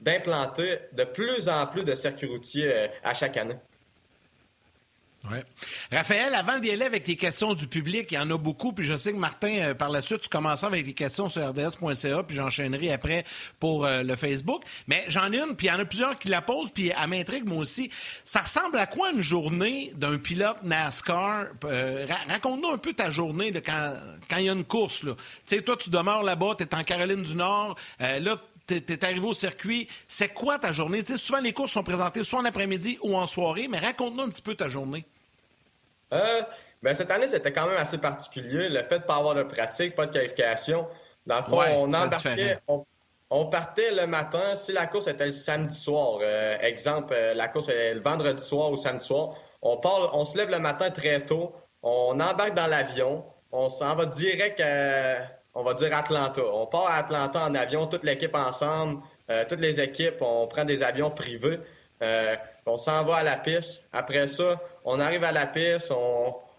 d'implanter de plus en plus de circuits routiers euh, à chaque année. Ouais. Raphaël, avant d'y aller avec les questions du public, il y en a beaucoup, puis je sais que Martin, euh, par la suite, tu commenceras avec les questions sur rds.ca, puis j'enchaînerai après pour euh, le Facebook. Mais j'en ai une, puis il y en a plusieurs qui la posent, puis elle m'intrigue moi aussi. Ça ressemble à quoi une journée d'un pilote NASCAR? Euh, raconte-nous un peu ta journée quand, il y a une course. Tu sais, toi, tu demeures là-bas, tu es en Caroline du Nord, là, tu es arrivé au circuit. C'est quoi ta journée? souvent, les courses sont présentées soit en après-midi ou en soirée, mais raconte-nous un petit peu ta journée. Euh, ben, cette année, c'était quand même assez particulier. Le fait de ne pas avoir de pratique, pas de qualification. Dans le fond, on embarquait, on, partait le matin. Si la course était le samedi soir, euh, exemple, euh, la course est le vendredi soir ou samedi soir, on, part, on se lève le matin très tôt, on embarque dans l'avion, on s'en va direct à, on va dire Atlanta. On part à Atlanta en avion, toute l'équipe ensemble, euh, toutes les équipes, on prend des avions privés. on s'en va à la piste. Après ça, on arrive à la piste,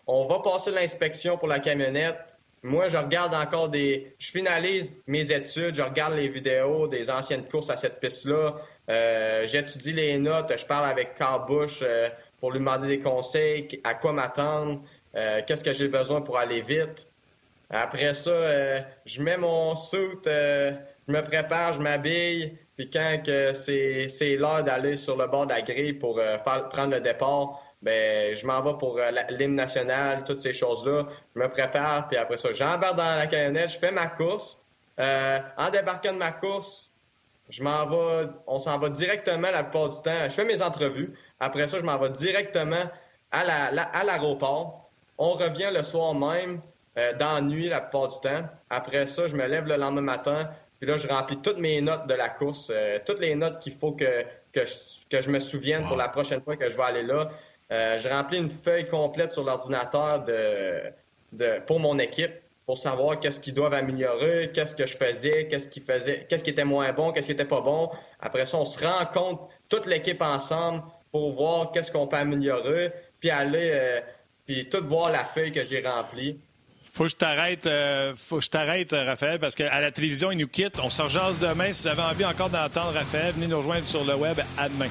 on, va passer l'inspection pour la camionnette. Moi, je regarde encore des. Je finalise mes études, je regarde les vidéos des anciennes courses à cette piste-là. Euh, j'étudie les notes, je parle avec Carl Bush euh, pour lui demander des conseils, à quoi m'attendre, euh, qu'est-ce que j'ai besoin pour aller vite. Après ça, je mets mon suit, je me prépare, je m'habille, puis quand c'est l'heure d'aller sur le bord de la grille pour prendre le départ, ben je m'en vais pour euh, l'hymne national, toutes ces choses-là. Je me prépare, puis après ça, j'embarque dans la camionnette, je fais ma course. Euh, en débarquant de ma course, je m'en vais, on s'en va directement la plupart du temps. Je fais mes entrevues. Après ça, je m'en vais directement à l'aéroport. on revient le soir même, euh, dans la nuit la plupart du temps. Après ça, je me lève le lendemain matin. Puis là, je remplis toutes mes notes de la course, toutes les notes qu'il faut que, que, je, me souvienne pour la prochaine fois que je vais aller là. Euh, j'ai rempli une feuille complète sur l'ordinateur pour mon équipe pour savoir qu'est-ce qu'ils doivent améliorer, qu'est-ce que je faisais, qu'est-ce qu'est-ce qui était moins bon, qu'est-ce qui était pas bon. Après ça, on se rend compte toute l'équipe ensemble pour voir qu'est-ce qu'on peut améliorer, puis aller euh, puis tout voir la feuille que j'ai remplie. Faut que je t'arrête, euh, faut que je t'arrête, Raphaël, parce qu'à la télévision, ils nous quittent. On se rejase demain. Si vous avez envie encore d'entendre Raphaël, venez nous rejoindre sur le web. À demain.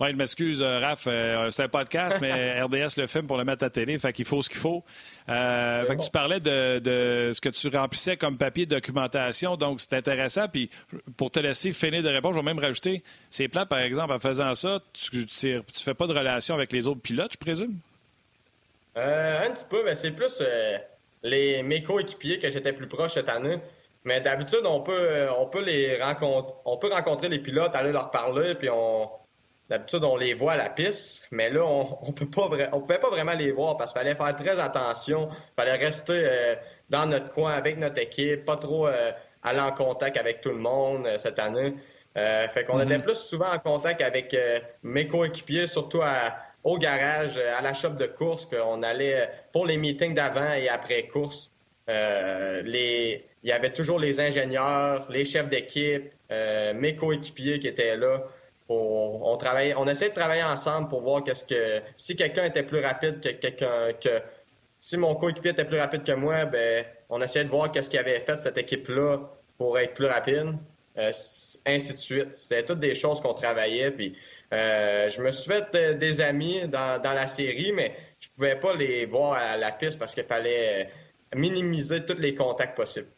Oui, je m'excuse, euh, Raph. Euh, c'est un podcast, mais RDS le filme pour le mettre à télé. Fait qu'il faut ce qu'il faut. Euh, fait que tu parlais de, ce que tu remplissais comme papier de documentation. Donc, c'est intéressant. Puis, pour te laisser finir de répondre, je vais même rajouter c'est plat, par exemple, en faisant ça, tu ne fais pas de relation avec les autres pilotes, je présume? un petit peu, mais c'est plus les, mes coéquipiers que j'étais plus proche cette année. Mais d'habitude, on peut, on peut les rencontrer, on peut rencontrer les pilotes, aller leur parler, puis on, D'habitude, on les voit à la piste, mais là, on, pas on pouvait pas vraiment les voir parce qu'il fallait faire très attention. Il fallait rester euh, dans notre coin avec notre équipe, pas trop euh, aller en contact avec tout le monde euh, cette année. fait qu'on était mm-hmm. plus souvent en contact avec mes coéquipiers, surtout au garage, à la shop de course, qu'on allait pour les meetings d'avant et après course. les, il y avait toujours les ingénieurs, les chefs d'équipe, mes coéquipiers qui étaient là on, on essaie de travailler ensemble pour voir qu'est-ce que si quelqu'un était plus rapide que quelqu'un que si mon coéquipier était plus rapide que moi, ben on essayait de voir qu'est-ce qu'il avait fait cette équipe-là pour être plus rapide. ainsi de suite. C'était toutes des choses qu'on travaillait. Puis je me suis fait des amis dans, dans la série, mais je pouvais pas les voir à la piste parce qu'il fallait minimiser tous les contacts possibles.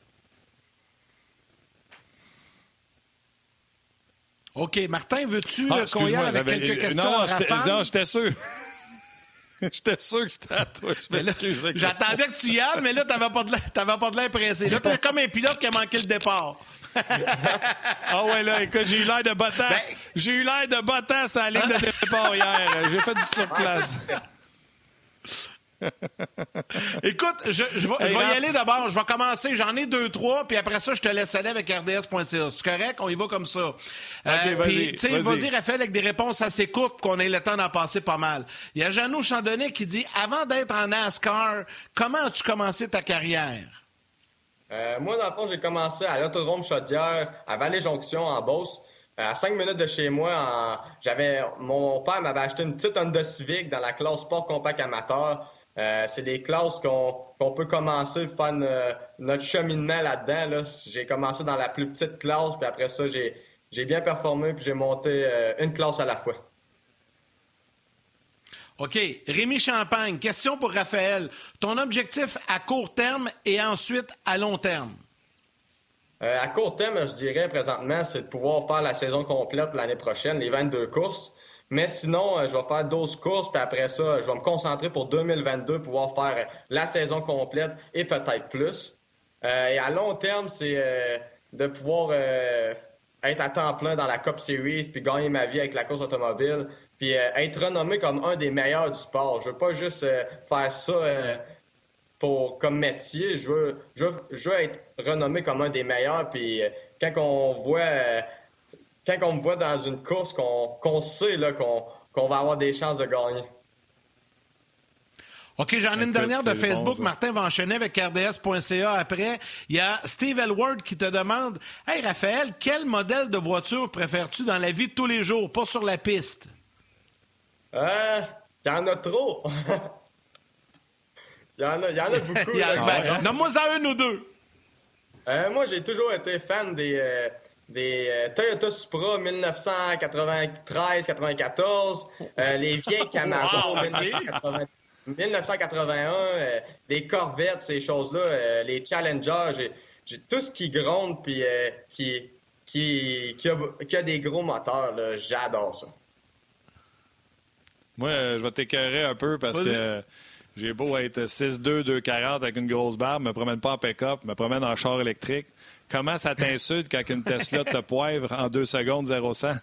OK. Martin, veux-tu ah, qu'on y aille avec quelques questions? Non, non j'étais sûr. J'étais sûr que c'était à toi. J'attendais que tu y ailles, mais là, t'avais pas de l'air pressé. Là, t'es comme un pilote qui a manqué le départ. ah ouais, là, écoute, j'ai eu l'air de Bottas. Ben- j'ai eu l'air de Bottas à la ligne de départ hier. J'ai fait du surplace. Écoute, je, vais, y aller d'abord. Je vais commencer. J'en ai deux, trois, puis après ça, je te laisse aller avec RDS.ca. C'est correct? On y va comme ça. Euh, puis, tu sais, vas-y, Raphaël, avec des réponses assez courtes pour qu'on ait le temps d'en passer pas mal. Il y a Jeannot Chandonnet qui dit Avant d'être en NASCAR, comment as-tu commencé ta carrière? Euh, moi, dans le fond, j'ai commencé à l'autodrome Chaudière, à Vallée-Jonction, en Beauce. Euh, à cinq minutes de chez moi, j'avais mon père m'avait acheté une petite Honda Civic dans la classe sport compact amateur. Euh, c'est des classes qu'on peut commencer faire notre cheminement là-dedans. Là. J'ai commencé dans la plus petite classe, puis après ça, j'ai bien performé, puis j'ai monté euh, une classe à la fois. OK. Rémi Champagne, question pour Raphaël. Ton objectif à court terme et ensuite à long terme? Euh, à court terme, je dirais présentement, c'est de pouvoir faire la saison complète l'année prochaine, les 22 courses. Mais sinon, euh, je vais faire 12 courses, puis après ça, je vais me concentrer pour 2022, pouvoir faire la saison complète et peut-être plus. Euh, et à long terme, c'est euh, de pouvoir être à temps plein dans la Cup Series, puis gagner ma vie avec la course automobile, puis être renommé comme un des meilleurs du sport. Je veux pas juste faire ça pour comme métier. Je veux, je veux, être renommé comme un des meilleurs, puis quand on voit quand on me voit dans une course qu'on sait qu'on va avoir des chances de gagner. OK, j'en ai une dernière de Facebook. Martin va enchaîner avec RDS.ca après. Il y a Steve Elward qui te demande Hey Raphaël, quel modèle de voiture préfères-tu dans la vie de tous les jours, pas sur la piste? Euh, il y en a trop. Il y, en a, y en a beaucoup. Ben, nomme-moi ça un ou deux. Euh, moi, j'ai toujours été fan des, euh, des euh, Toyota Supra 1993-94, euh, les vieilles Camaro 1981, euh, les Corvettes, ces choses-là, les Challengers, j'ai tout ce qui gronde puis qui, qui, qui, a, qui, a, des gros moteurs, j'adore ça. Moi, je vais t'écœurer un peu parce que j'ai beau être 6'2", 2'40 avec une grosse barbe, me promène pas en pick-up, me promène en char électrique. Comment ça t'insulte quand une Tesla te poivre en deux secondes 0-100?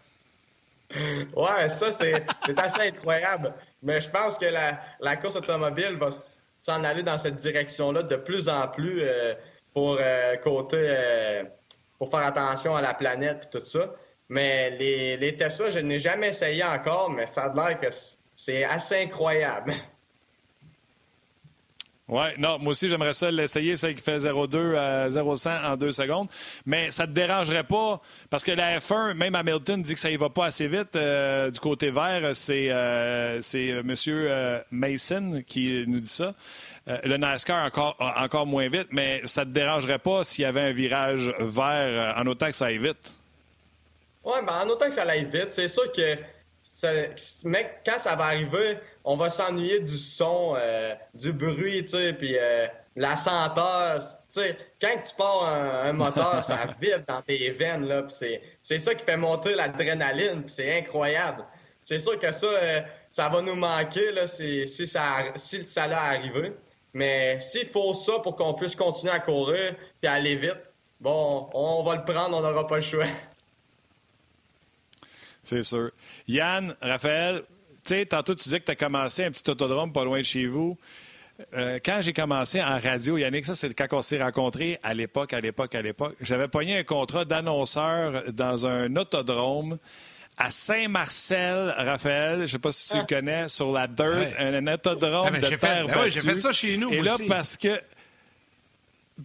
Ouais, ça, c'est assez incroyable. Mais je pense que la, course automobile va s'en aller dans cette direction-là de plus en plus euh, pour euh, côté euh, pour faire attention à la planète et tout ça. Mais les, les Tesla, je n'ai jamais essayé encore, mais ça a l'air que c'est assez incroyable. Oui, non, moi aussi, j'aimerais ça l'essayer, celle qui fait 0,2 à 0,100 en deux secondes. Mais ça ne te dérangerait pas, parce que la F1, même Hamilton dit que ça y va pas assez vite. Euh, du côté vert, c'est euh, euh M. Euh, Mason qui nous dit ça. le NASCAR encore, encore moins vite, mais ça ne te dérangerait pas s'il y avait un virage vert en autant que ça aille vite? Oui, ben en autant que ça aille vite. C'est sûr que mais quand ça va arriver, on va s'ennuyer du son, euh, du bruit, tu sais, puis euh, la senteur. Tu sais, quand tu pars un, moteur, ça vibre dans tes veines, là, c'est, c'est ça qui fait monter l'adrénaline, c'est incroyable. C'est sûr que ça, euh, ça va nous manquer, là, si, si ça, si ça l'a arrivé. Mais s'il faut ça pour qu'on puisse continuer à courir puis aller vite, bon, on va le prendre, on n'aura pas le choix. C'est sûr. Yann, Raphaël, sais, tantôt tu disais que tu as commencé un petit autodrome pas loin de chez vous. Euh, quand j'ai commencé en radio, Yannick, ça c'est quand on s'est rencontrés à l'époque, à l'époque, à l'époque. J'avais pogné un contrat d'annonceur dans un autodrome à Saint-Marcel, Raphaël, je ne sais pas si tu le ah. connais, sur la Dirt, un, autodrome ah, ben, de terre ben J'ai fait ça chez nous Et là, parce que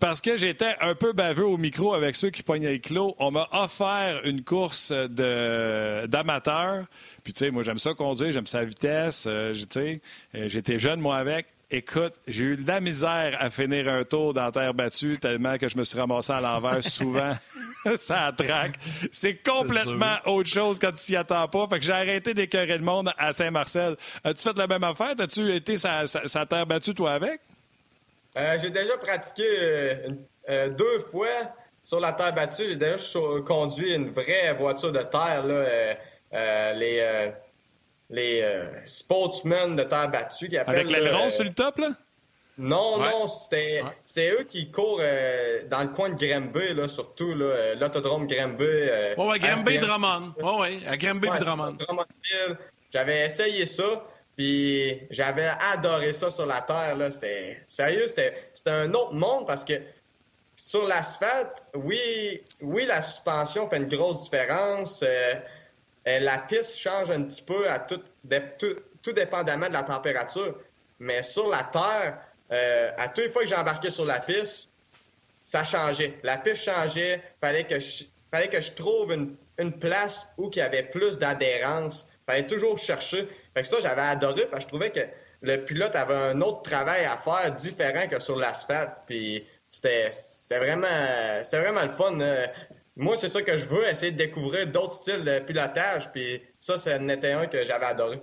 parce que j'étais un peu baveux au micro avec ceux qui pognaient le clos, on m'a offert une course d'amateur. Puis, tu sais, moi, j'aime ça conduire, j'aime la vitesse. Euh, sais, euh, j'étais jeune, moi, avec. écoute, j'ai eu de la misère à finir un tour dans terre battue tellement que je me suis ramassé à l'envers souvent. ça traque. C'est complètement autre chose quand tu t'y attends pas. Fait que j'ai arrêté d'écœurer le monde à Saint-Marcel. As-tu fait la même affaire? As-tu été sa, terre battue, toi, avec? Euh, j'ai déjà pratiqué euh, euh, deux fois sur la terre battue. J'ai déjà conduit une vraie voiture de terre, là, les les sportsmen de terre battue qui appellent. Avec l'aileron sur le top, là? Non, non, c'est eux qui courent euh, dans le coin de Granby, là, surtout, là, l'autodrome Granby. Euh, ouais, Granby Drummond. Ouais, ouais, à Granby ouais, Drummond. J'avais essayé ça, puis j'avais adoré ça sur la terre, là. C'était, sérieux, c'était, un autre monde parce que sur l'asphalte, oui, oui, la suspension fait une grosse différence. Euh, la piste change un petit peu à tout, tout, dépendamment de la température. Mais sur la terre, euh, à toutes les fois que j'ai embarqué sur la piste, ça changeait. La piste changeait. Fallait que je, fallait que je trouve une, place où il y avait plus d'adhérence. Fallait toujours chercher. Fait que ça, j'avais adoré parce que je trouvais que le pilote avait un autre travail à faire différent que sur l'asphalte. Puis c'était vraiment, vraiment le fun. Euh, moi, c'est ça que je veux, essayer de découvrir d'autres styles de pilotage. Puis ça, c'est était un que j'avais adoré.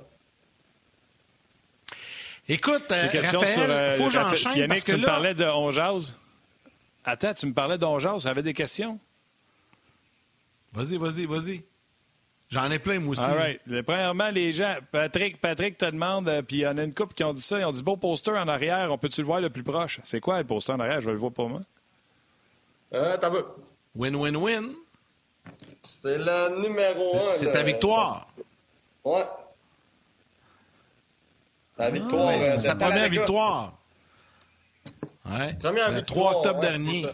Écoute, euh, Raphaël, sur, euh, faut que j'enchaîne Yannick, parce que tu me parlais de Onjaz. Attends, tu me parlais d'Onjaz. J'avais des questions? Vas-y, vas-y, vas-y. J'en ai plein, moi aussi. All right. Premièrement, les gens, Patrick, Patrick te demande, euh, puis il y en a une couple qui ont dit ça, ils ont dit beau poster en arrière, on peut-tu le voir le plus proche? C'est quoi le poster en arrière? Je vais le voir pour moi. Euh, t'as vu. Win-win-win. C'est le numéro un. C'est ta victoire. Ouais. Victoire. Ah, c'est sa première victoire. Ouais. Première le 3 octobre dernier.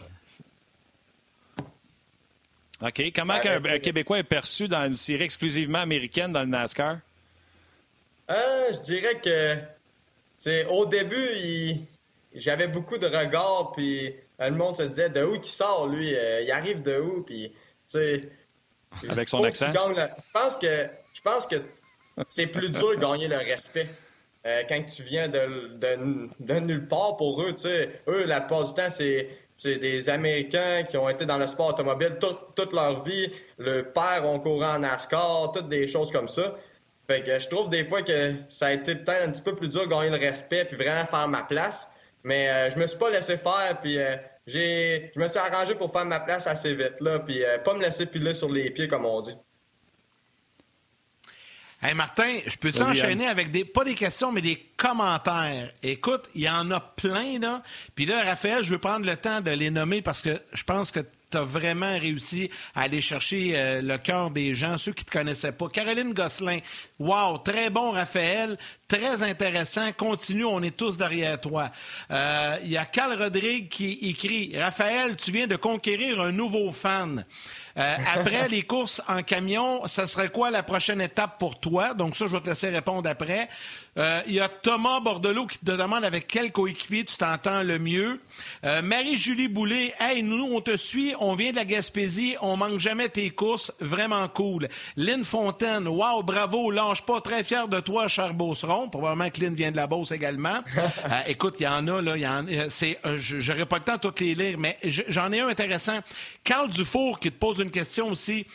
OK. Comment un, Québécois est perçu dans une série exclusivement américaine dans le NASCAR? Euh, je dirais que au début, j'avais beaucoup de regards, puis le monde se disait de où il sort, lui, euh, il arrive de où, puis, tu sais. Avec son accent? Je pense que, je pense que c'est plus dur de gagner le respect. Euh, quand tu viens de, de, nulle part pour eux, tu sais, eux, la plupart du temps, c'est, des Américains qui ont été dans le sport automobile toute leur vie. Le père ont couru en NASCAR, toutes des choses comme ça. Fait que je trouve des fois que ça a été peut-être un petit peu plus dur de gagner le respect puis vraiment faire ma place. Mais euh, je me suis pas laissé faire, puis euh, j'ai, je me suis arrangé pour faire ma place assez vite, là, puis euh, pas me laisser piler sur les pieds, comme on dit. Hey Martin, je peux t'enchaîner avec des, pas des questions, mais des commentaires? Écoute, il y en a plein, là. Puis là, Raphaël, je veux prendre le temps de les nommer parce que je pense que tu as vraiment réussi à aller chercher euh, le cœur des gens, ceux qui ne te connaissaient pas. Caroline Gosselin, wow, très bon Raphaël, très intéressant, continue, on est tous derrière toi. Euh, il y a Carl Rodrigue qui écrit, Raphaël, tu viens de conquérir un nouveau fan. Euh, après les courses en camion, ça serait quoi la prochaine étape pour toi? Donc ça, je vais te laisser répondre après. Euh, il y a Thomas Bordelot qui te demande avec quel coéquipier tu t'entends le mieux. Euh, Marie-Julie Boulay, hey, nous, on te suit, on vient de la Gaspésie, on manque jamais tes courses, vraiment cool. Lynn Fontaine, wow, bravo, lâche pas, très fier de toi, cher Beauceron. Probablement que Lynn vient de la Beauce également. Euh, écoute, il y en a, là, il y en c'est, j'aurais pas le temps de toutes les lire, mais j'en ai un intéressant. Carl Dufour qui te pose une question aussi.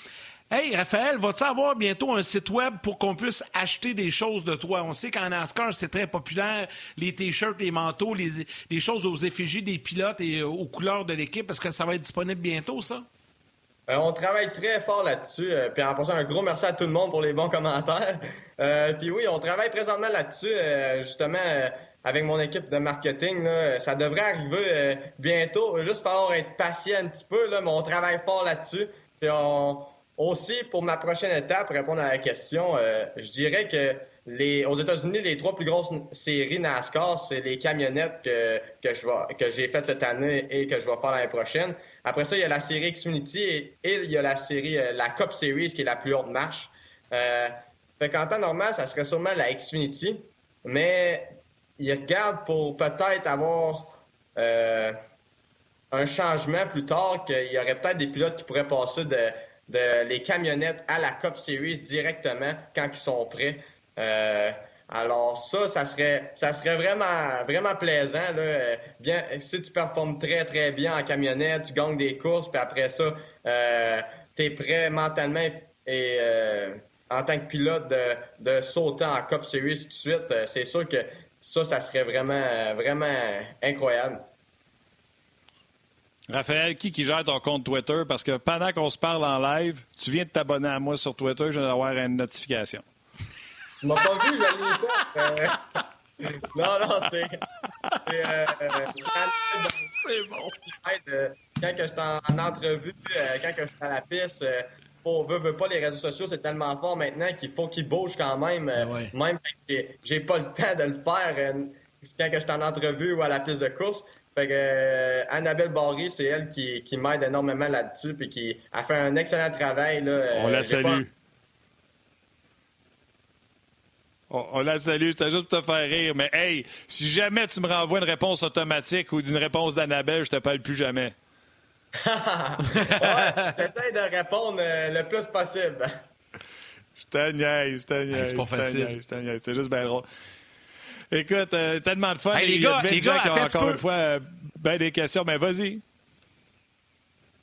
Hey, Raphaël, vas-tu avoir bientôt un site web pour qu'on puisse acheter des choses de toi? On sait qu'en NASCAR, c'est très populaire, les t-shirts, les manteaux, les, choses aux effigies des pilotes et euh, aux couleurs de l'équipe. Est-ce que ça va être disponible bientôt, ça? Euh, on travaille très fort là-dessus. Euh, puis en passant, un gros merci à tout le monde pour les bons commentaires. puis oui, on travaille présentement là-dessus, justement, avec mon équipe de marketing. Ça devrait arriver bientôt. Juste falloir être patient un petit peu, là, mais on travaille fort là-dessus. Aussi, pour ma prochaine étape, répondre à la question, euh, je dirais que les, aux États-Unis, les trois plus grosses séries NASCAR, c'est les camionnettes que, que, je que j'ai faites cette année et que je vais faire l'année prochaine. Après ça, il y a la série Xfinity et, il y a la série, euh, la Cup Series qui est la plus haute marche. Euh, fait temps normal, ça serait sûrement la Xfinity, mais ils regardent pour peut-être avoir euh, un changement plus tard, qu'il y aurait peut-être des pilotes qui pourraient passer de les camionnettes à la Cup Series directement quand ils sont prêts. Euh, Alors ça, ça serait, ça serait vraiment, vraiment plaisant. Là. Bien, si tu performes très, très bien en camionnette, tu gagnes des courses, puis après ça, euh, tu prêt mentalement et euh, en tant que pilote de, de, sauter en Cup Series tout de suite, euh, c'est sûr que ça, ça serait vraiment, vraiment incroyable. Raphaël, qui qui gère ton compte Twitter? Parce que pendant qu'on se parle en live, tu viens de t'abonner à moi sur Twitter, je viens d'avoir une notification. Tu m'as pas vu, je l'ai euh... Non, non, c'est. C'est. Euh, c'est bon. Euh, quand que je suis en, entrevue, euh, quand que je suis à la piste, on veut, veut pas, les réseaux sociaux, c'est tellement fort maintenant qu'il faut qu'ils bougent quand même. Ouais. Même quand j'ai pas le temps de le faire quand que je suis en entrevue ou à la piste de course. Fait que Annabelle Barry, c'est elle qui, qui m'aide énormément là-dessus puis qui a fait un excellent travail. Là. On la salue. On, la salue, c'était juste pour te faire rire. Mais hey, si jamais tu me renvoies une réponse automatique ou une réponse d'Annabelle, je te parle plus jamais. ouais, j'essaie de répondre euh, le plus possible. Je te niaise, je te niaise. c'est pas facile. C'est juste bien drôle. Écoute, euh, tellement de fun. Hey, les gars, les gars, qui ont encore une fois euh, ben des questions. Mais vas-y.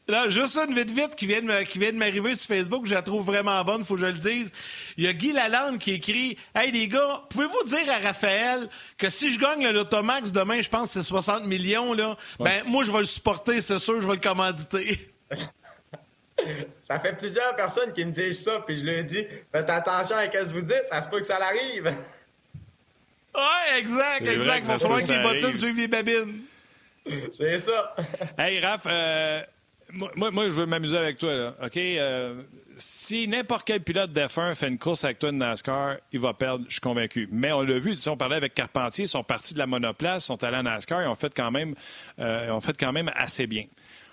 Là, juste une vite vite qui vient de, qui vient de m'arriver sur Facebook, je la trouve vraiment bonne, faut que je le dise. Il y a Guy Lalande qui écrit Hey les gars, pouvez-vous dire à Raphaël que si je gagne le Lotomax demain, je pense que c'est 60 millions, là, ben moi je vais le supporter, c'est sûr, je vais le commanditer. ça fait plusieurs personnes qui me disent ça, puis je leur dis Faites attention à ce que vous dites, ça se peut que ça l'arrive. Ouais, exact, exact. Il va falloir que les bottines suivent les babines. C'est ça. hey, Raph, euh, moi, moi, je veux m'amuser avec toi. Là. OK? Euh, si n'importe quel pilote d'F1 fait une course avec toi de NASCAR, il va perdre, je suis convaincu. Mais on l'a vu, on parlait avec Carpentier, ils sont partis de la monoplace, sont allés à NASCAR, ils ont fait quand même, euh, ont fait quand même assez bien.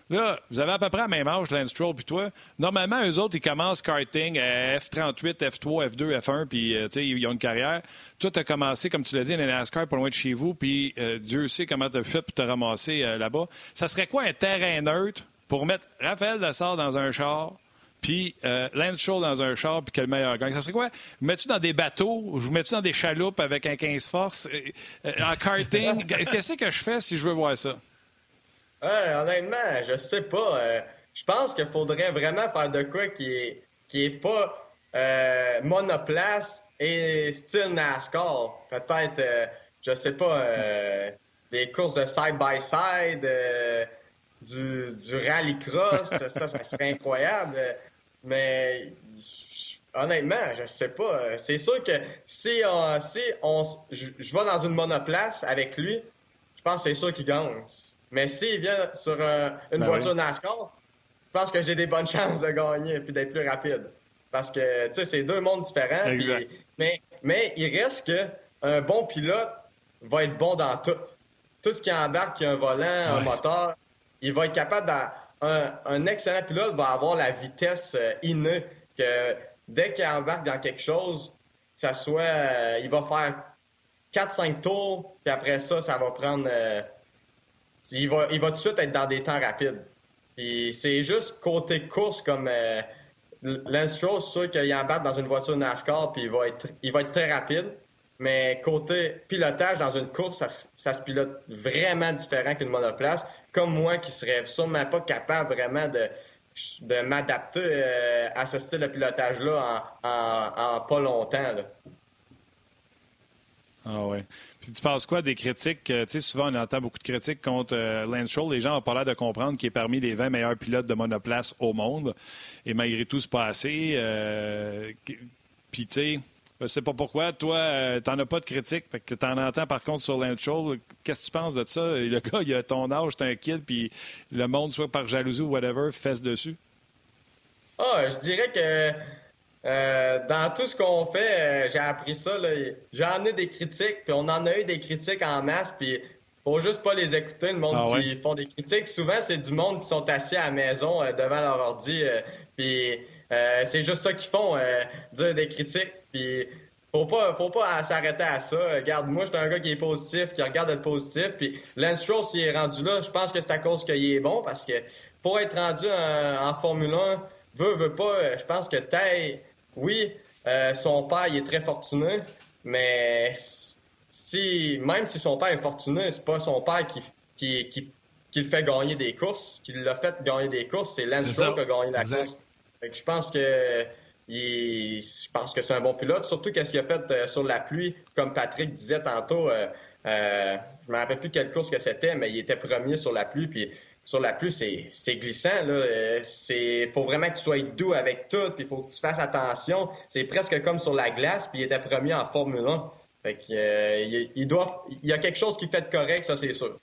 Là, vous avez à peu près la même âge, Lance Stroll puis toi. Normalement, eux autres, ils commencent karting à F38, F3, F2, F1, puis euh, ils ont une carrière. Toi, tu as commencé, comme tu l'as dit, à NASCAR, pas loin de chez vous, puis Dieu sait comment tu as fait pour te ramasser là-bas. Ça serait quoi un terrain neutre pour mettre Raphaël Dessart dans un char, puis euh, Lance Stroll dans un char, puis que le meilleur gagne? Ça serait quoi? Vous mettez dans des bateaux? Vous mettez dans des chaloupes avec un 15 force? Euh, euh, en karting? Qu'est-ce que je fais si je veux voir ça? Honnêtement, je sais pas. Euh, je pense qu'il faudrait vraiment faire de quoi qui est, qui est pas monoplace et style NASCAR. Peut-être, je sais pas, des courses de side-by-side. -side, du, du rallycross, ça, ça serait incroyable. Mais honnêtement, je sais pas. C'est sûr que si on, si on, je, vais dans une monoplace avec lui, je pense que c'est sûr qu'il gagne. Mais s'il vient sur une ben voiture NASCAR, je pense que j'ai des bonnes chances de gagner et d'être plus rapide. Parce que, tu sais, c'est deux mondes différents. mais, mais il reste que un bon pilote va être bon dans tout. Tout ce qui embarque, qui a un volant, un moteur, il va être capable d'un un, excellent pilote va avoir la vitesse euh, innée que dès qu'il embarque dans quelque chose, ça soit euh, il va faire 4-5 tours, puis après ça, ça va prendre euh, il va il va tout de suite être dans des temps rapides. C'est juste côté course comme Lance Stroll, c'est sûr qu'il embarque dans une voiture NASCAR puis il va être il va être très rapide. Mais côté pilotage dans une course, ça, se pilote vraiment différent qu'une monoplace. Comme moi qui serais sûrement pas capable vraiment de, de m'adapter euh, à ce style de pilotage-là en, pas longtemps. Ah ouais. Puis tu penses quoi des critiques? Euh, tu sais, souvent on entend beaucoup de critiques contre euh, Lance Stroll. Les gens ont pas l'air de comprendre qu'il est parmi les 20 meilleurs pilotes de monoplace au monde. Et malgré tout, c'est pas assez. Puis tu sais je sais pas pourquoi. Toi, euh, tu n'en as pas de critique. Fait que tu en entends par contre sur Lance Qu'est-ce que tu penses de ça? Le gars, il a ton âge, c'est un kid, puis le monde, soit par jalousie ou whatever, fesse dessus. Ah, je dirais que euh, dans tout ce qu'on fait, euh, j'ai appris ça. J'en ai des critiques, puis on en a eu des critiques en masse, puis faut juste pas les écouter, le monde ah qui font des critiques. Souvent, c'est du monde qui sont assis à la maison devant leur ordi, puis c'est juste ça qu'ils font, dire des critiques. Puis faut pas, faut pas s'arrêter à ça. Regarde, moi, je suis un gars qui est positif, qui regarde le positif. Puis Lance Stroll, s'il est rendu là, je pense que c'est à cause qu'il est bon, parce que pour être rendu en, Formule 1, veut, veut pas, je pense que Tay, oui, euh, son père, il est très fortuné, mais si, même si son père est fortuné, c'est pas son père qui, qui, qui, qui, le fait gagner des courses, qui l'a fait gagner des courses, c'est Lance qui a gagné la course. je pense que je pense que c'est un bon pilote, surtout qu'est-ce qu'il a fait euh, sur la pluie, comme Patrick disait tantôt. Euh, euh, je me rappelle plus quelle course que c'était, mais il était premier sur la pluie. Puis sur la pluie, c'est glissant. Là. C'est faut vraiment que tu sois doux avec tout, puis il faut que tu fasses attention. C'est presque comme sur la glace, puis il était premier en Formule 1. Fait que, il, il, doit, il y a quelque chose qui fait de correct, ça c'est sûr.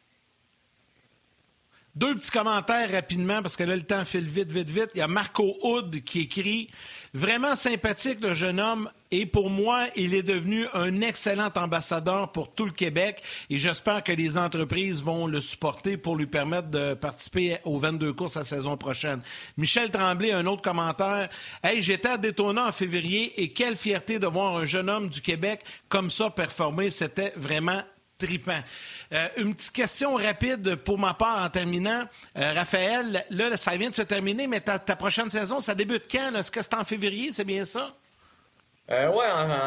Deux petits commentaires rapidement parce que là, le temps file vite, vite, vite. Il y a Marco Hood qui écrit Vraiment sympathique, le jeune homme. Et pour moi, il est devenu un excellent ambassadeur pour tout le Québec. Et j'espère que les entreprises vont le supporter pour lui permettre de participer aux 22 courses la saison prochaine. Michel Tremblay, un autre commentaire. Hey, j'étais à en février et quelle fierté de voir un jeune homme du Québec comme ça performer. C'était vraiment tripant. Euh, une petite question rapide pour ma part en terminant. Euh, Raphaël, là, ça vient de se terminer, mais ta, prochaine saison, ça débute quand? Est-ce que c'est en février, c'est bien ça? Euh, oui,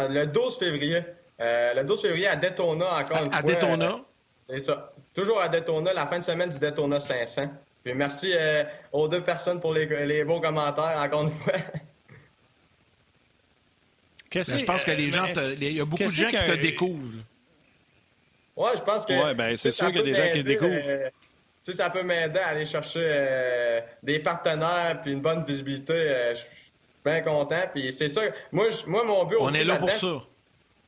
le 12 février. le 12 février à Daytona, encore une fois. À Daytona? c'est ça. Toujours à Daytona, la fin de semaine du Daytona 500. Puis merci aux deux personnes pour les, beaux commentaires, encore une fois. je pense que les gens, il y a beaucoup de gens qui te découvrent. Oui, je pense que. Oui, ben, c'est sûr qu'il y a des gens qui le découvrent. Euh, ça peut m'aider à aller chercher euh, des partenaires puis une bonne visibilité. Euh, je suis bien content. Puis c'est ça. Moi, moi, mon but On est là pour ça.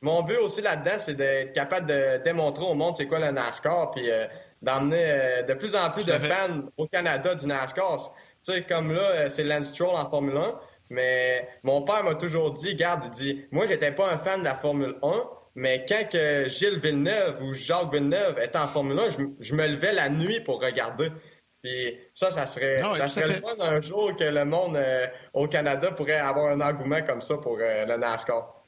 Mon but aussi là-dedans, c'est d'être capable de démontrer au monde c'est quoi le NASCAR, puis d'emmener de plus en plus de fans au Canada du NASCAR. Tu sais, comme là, c'est Lance Stroll en Formule 1, mais mon père m'a toujours dit, garde, il dit, moi, j'étais pas un fan de la Formule 1, mais quand que Gilles Villeneuve ou Jacques Villeneuve étaient en Formule 1, je, me levais la nuit pour regarder. Puis ça, ça serait, ah ça serait le fun un jour que le monde euh, au Canada pourrait avoir un engouement comme ça pour euh, le NASCAR.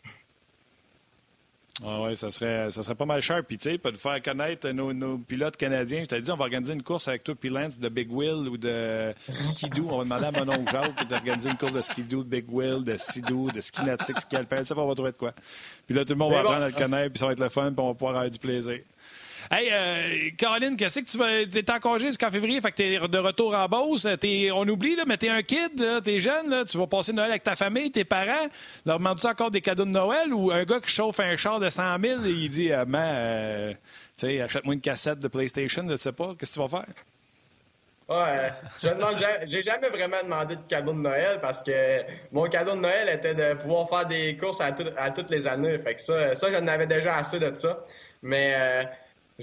Ah oui, ça serait, ça serait pas mal cher. Puis, tu sais, pour faire connaître nos, nos, pilotes canadiens, je t'ai dit, on va organiser une course avec toi, puis Lance, de Big Wheel ou de Skidoo. On va demander à mon oncle Jacques d'organiser une course de Skidoo, de Big Wheel, de Sidoo, de Ski Ski Alpin. Ça, on va trouver de quoi. Puis là, tout le monde va apprendre à le connaître, puis ça va être le fun, puis on va pouvoir avoir du plaisir. Hey, euh, Caroline, qu'est-ce que tu vas. T'es en congé jusqu'en février, fait que t'es de retour en Beauce. on oublie, là, mais t'es un kid, t'es jeune, là, tu vas passer Noël avec ta famille, tes parents. Leur demandes-tu encore des cadeaux de Noël ou un gars qui chauffe un char de 100 000 et il dit, euh, euh, tu sais, achète-moi une cassette de PlayStation, je sais pas, qu'est-ce que tu vas faire? Ouais, je demande, j'ai jamais vraiment demandé de cadeau de Noël parce que mon cadeau de Noël était de pouvoir faire des courses à, toutes les années. Fait que ça, ça, j'en avais déjà assez de ça. Mais euh,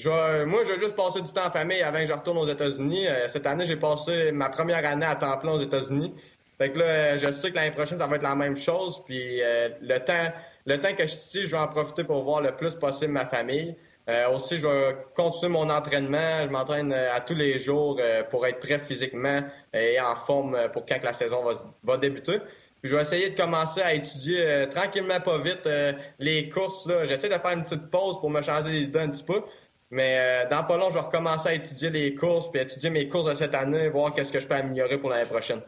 moi, je vais juste passer du temps en famille avant que je retourne aux États-Unis. Euh, cette année, j'ai passé ma première année à temps plein aux États-Unis. Fait que là, je sais que l'année prochaine, ça va être la même chose. Puis euh, le temps, le temps que je suis ici, je vais en profiter pour voir le plus possible ma famille. Euh, aussi, je vais continuer mon entraînement. Je m'entraîne à tous les jours pour être prêt physiquement et en forme pour quand la saison va, va débuter. Puis je vais essayer de commencer à étudier tranquillement, pas vite, les courses. J'essaie de faire une petite pause pour me changer les idées un petit peu. Mais euh, dans pas long, je vais recommencer à étudier les courses, puis étudier mes courses de cette année, voir qu'est-ce que je peux améliorer pour l'année prochaine.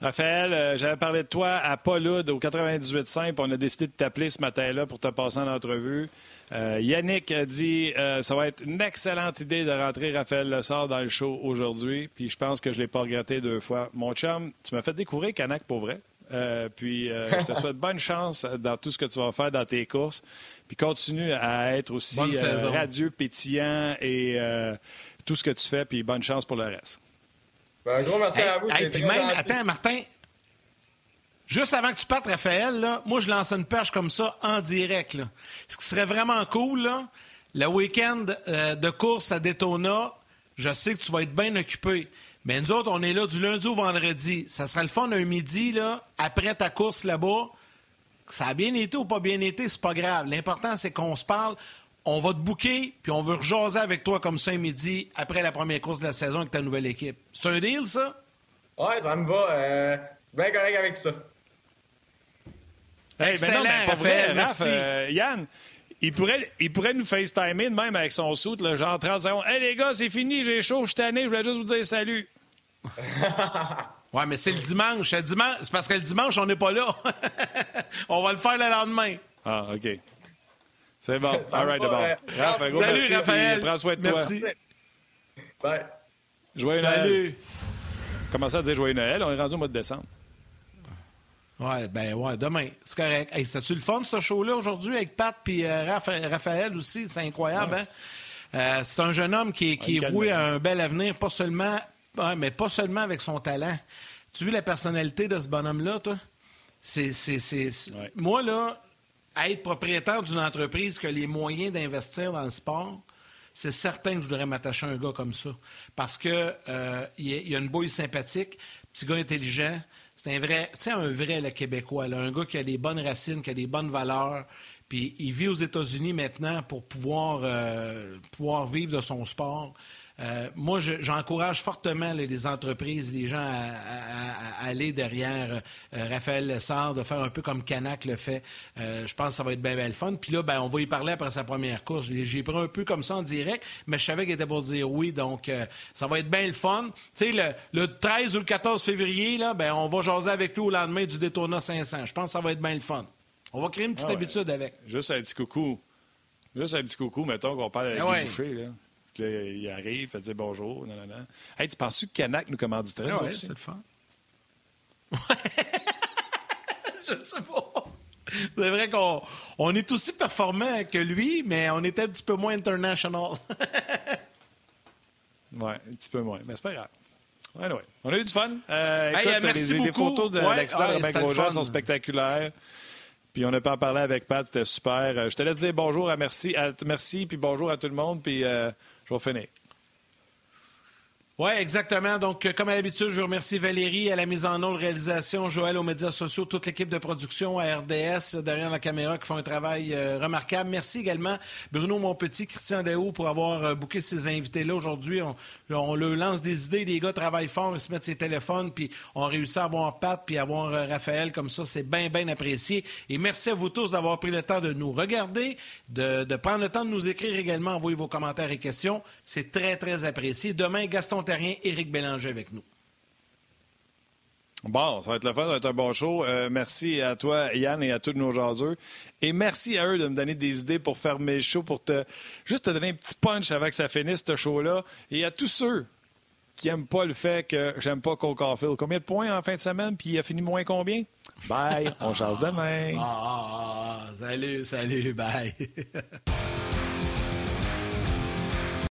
Raphaël, euh, j'avais parlé de toi à Paulude au 98.5, on a décidé de t'appeler ce matin-là pour te passer en entrevue. Euh, Yannick a dit ça va être une excellente idée de rentrer Raphaël Lessard dans le show aujourd'hui, puis je pense que je ne l'ai pas regretté deux fois. Mon chum, tu m'as fait découvrir Canac pour vrai. Puis je te souhaite bonne chance dans tout ce que tu vas faire dans tes courses. Puis continue à être aussi euh, radieux, pétillant et euh, tout ce que tu fais. Puis bonne chance pour le reste. Ben, un gros merci à vous. puis même, attends, Martin, Juste avant que tu partes, Raphaël, là, moi, je lance une perche comme ça en direct. Là. Ce qui serait vraiment cool, là, le week-end euh, de course à Daytona, je sais que tu vas être bien occupé. Mais nous autres, on est là du lundi au vendredi. Ça serait le fun un midi, là, après ta course là-bas ça a bien été ou pas bien été, c'est pas grave. L'important, c'est qu'on se parle. On va te bouquer, puis on veut rejaser avec toi comme ça un midi après la première course de la saison avec ta nouvelle équipe. C'est un deal, ça? Ouais, ça me va. Euh, bien correct avec ça. Hey, ben non, ben, pas vrai, merci. Euh, Yann, il pourrait, il pourrait nous FaceTimer de même avec son soute, là, genre 30 secondes. Hey les gars, c'est fini, j'ai chaud, je suis tanné, je voulais juste vous dire salut. Ouais, mais c'est le dimanche. C'est dimanche. C'est parce que le dimanche, on n'est pas là. on va le faire le lendemain. Ah, OK. C'est bon. All right, va, d'abord. euh, Raph, gros Salut, merci, Raphaël. Prends soin de Merci. toi. Bye. Joyeux Noël. Salut. Comment ça à dire joyeux Noël? On est rendu au mois de décembre. Ouais, ben ouais, demain. C'est correct. Hey, C'était-tu le fun, ce show-là, aujourd'hui, avec Pat puis euh, Rapha- Raphaël aussi? C'est incroyable, hein? Euh, c'est un jeune homme qui, est- qui est voué à un bel avenir, pas seulement, mais pas seulement avec son talent. Tu as vu la personnalité de ce bonhomme-là, toi? C'est, c'est, c'est- Ouais. Moi, là, être propriétaire d'une entreprise qui a les moyens d'investir dans le sport, c'est certain que je voudrais m'attacher à un gars comme ça. Parce que euh, il, est- il a une bouille sympathique, petit gars intelligent. C'est un vrai, tu un vrai le Québécois, un gars qui a des bonnes racines, qui a des bonnes valeurs. Puis il vit aux États-Unis maintenant pour pouvoir, euh, pouvoir vivre de son sport. Euh, moi, je- j'encourage fortement là, les entreprises, les gens à, à- à- à aller derrière euh, Raphaël Lessard, de faire un peu comme Canac le fait. Euh, je pense que ça va être bien, bien le fun. Puis là, ben, on va y parler après sa première course. J'ai pris un peu comme ça en direct, mais je savais qu'il était pour dire oui, donc ça va être bien le fun. Tu sais, le, le 13 ou le 14 février, là, ben, on va jaser avec lui au lendemain du Daytona 500. Je pense que ça va être bien le fun. On va créer une petite Ah ouais. habitude avec. Juste un petit coucou. Juste un petit coucou, mettons qu'on parle avec Ah Guy ouais. Boucher, là. Puis là, il arrive, fait dire bonjour, non, non, non. Hey, tu penses-tu que Canac nous commanditerait? Ouais, aussi? c'est le fun. Je ne sais pas. C'est vrai qu'on on est aussi performant que lui, mais on était un petit peu moins international. Ouais, un petit peu moins, mais c'est pas grave. Ouais, ouais. On a eu du fun. Euh, écoute, euh, merci les, les beaucoup. photos de Ouais, l'extérieur ouais, sont spectaculaires. Puis on a pas en parlé avec Pat, c'était super. Euh, Je te laisse dire bonjour à merci, à, merci puis bonjour à tout le monde, puis euh, je vais finir. Oui, exactement. Donc, euh, comme à l'habitude, je remercie Valérie à la mise en onde, réalisation, Joël aux médias sociaux, toute l'équipe de production à RDS derrière la caméra qui font un travail euh, remarquable. Merci également Bruno Monpetit, Christian Daou pour avoir euh, booké ces invités-là aujourd'hui. On, leur lance des idées, les gars travaillent fort, ils se mettent ses téléphones, puis on réussit à avoir Pat, puis avoir euh, Raphaël comme ça. C'est bien, bien apprécié. Et merci à vous tous d'avoir pris le temps de nous regarder, de, de prendre le temps de nous écrire également, envoyer vos commentaires et questions. C'est très, très apprécié. Demain, Gaston Terrien, Éric Bélanger avec nous. Bon, ça va être le fun, ça va être un bon show. Euh, merci à toi, Yann, et à tous nos jaseux. Et merci à eux de me donner des idées pour faire mes shows, pour te juste te donner un petit punch avant que ça finisse, ce show-là. Et à tous ceux qui n'aiment pas le fait que j'aime pas Cole Caulfield. Combien de points en fin de semaine, puis il a fini moins combien? Bye, on chasse demain. Ah, ah, ah, salut, salut, bye.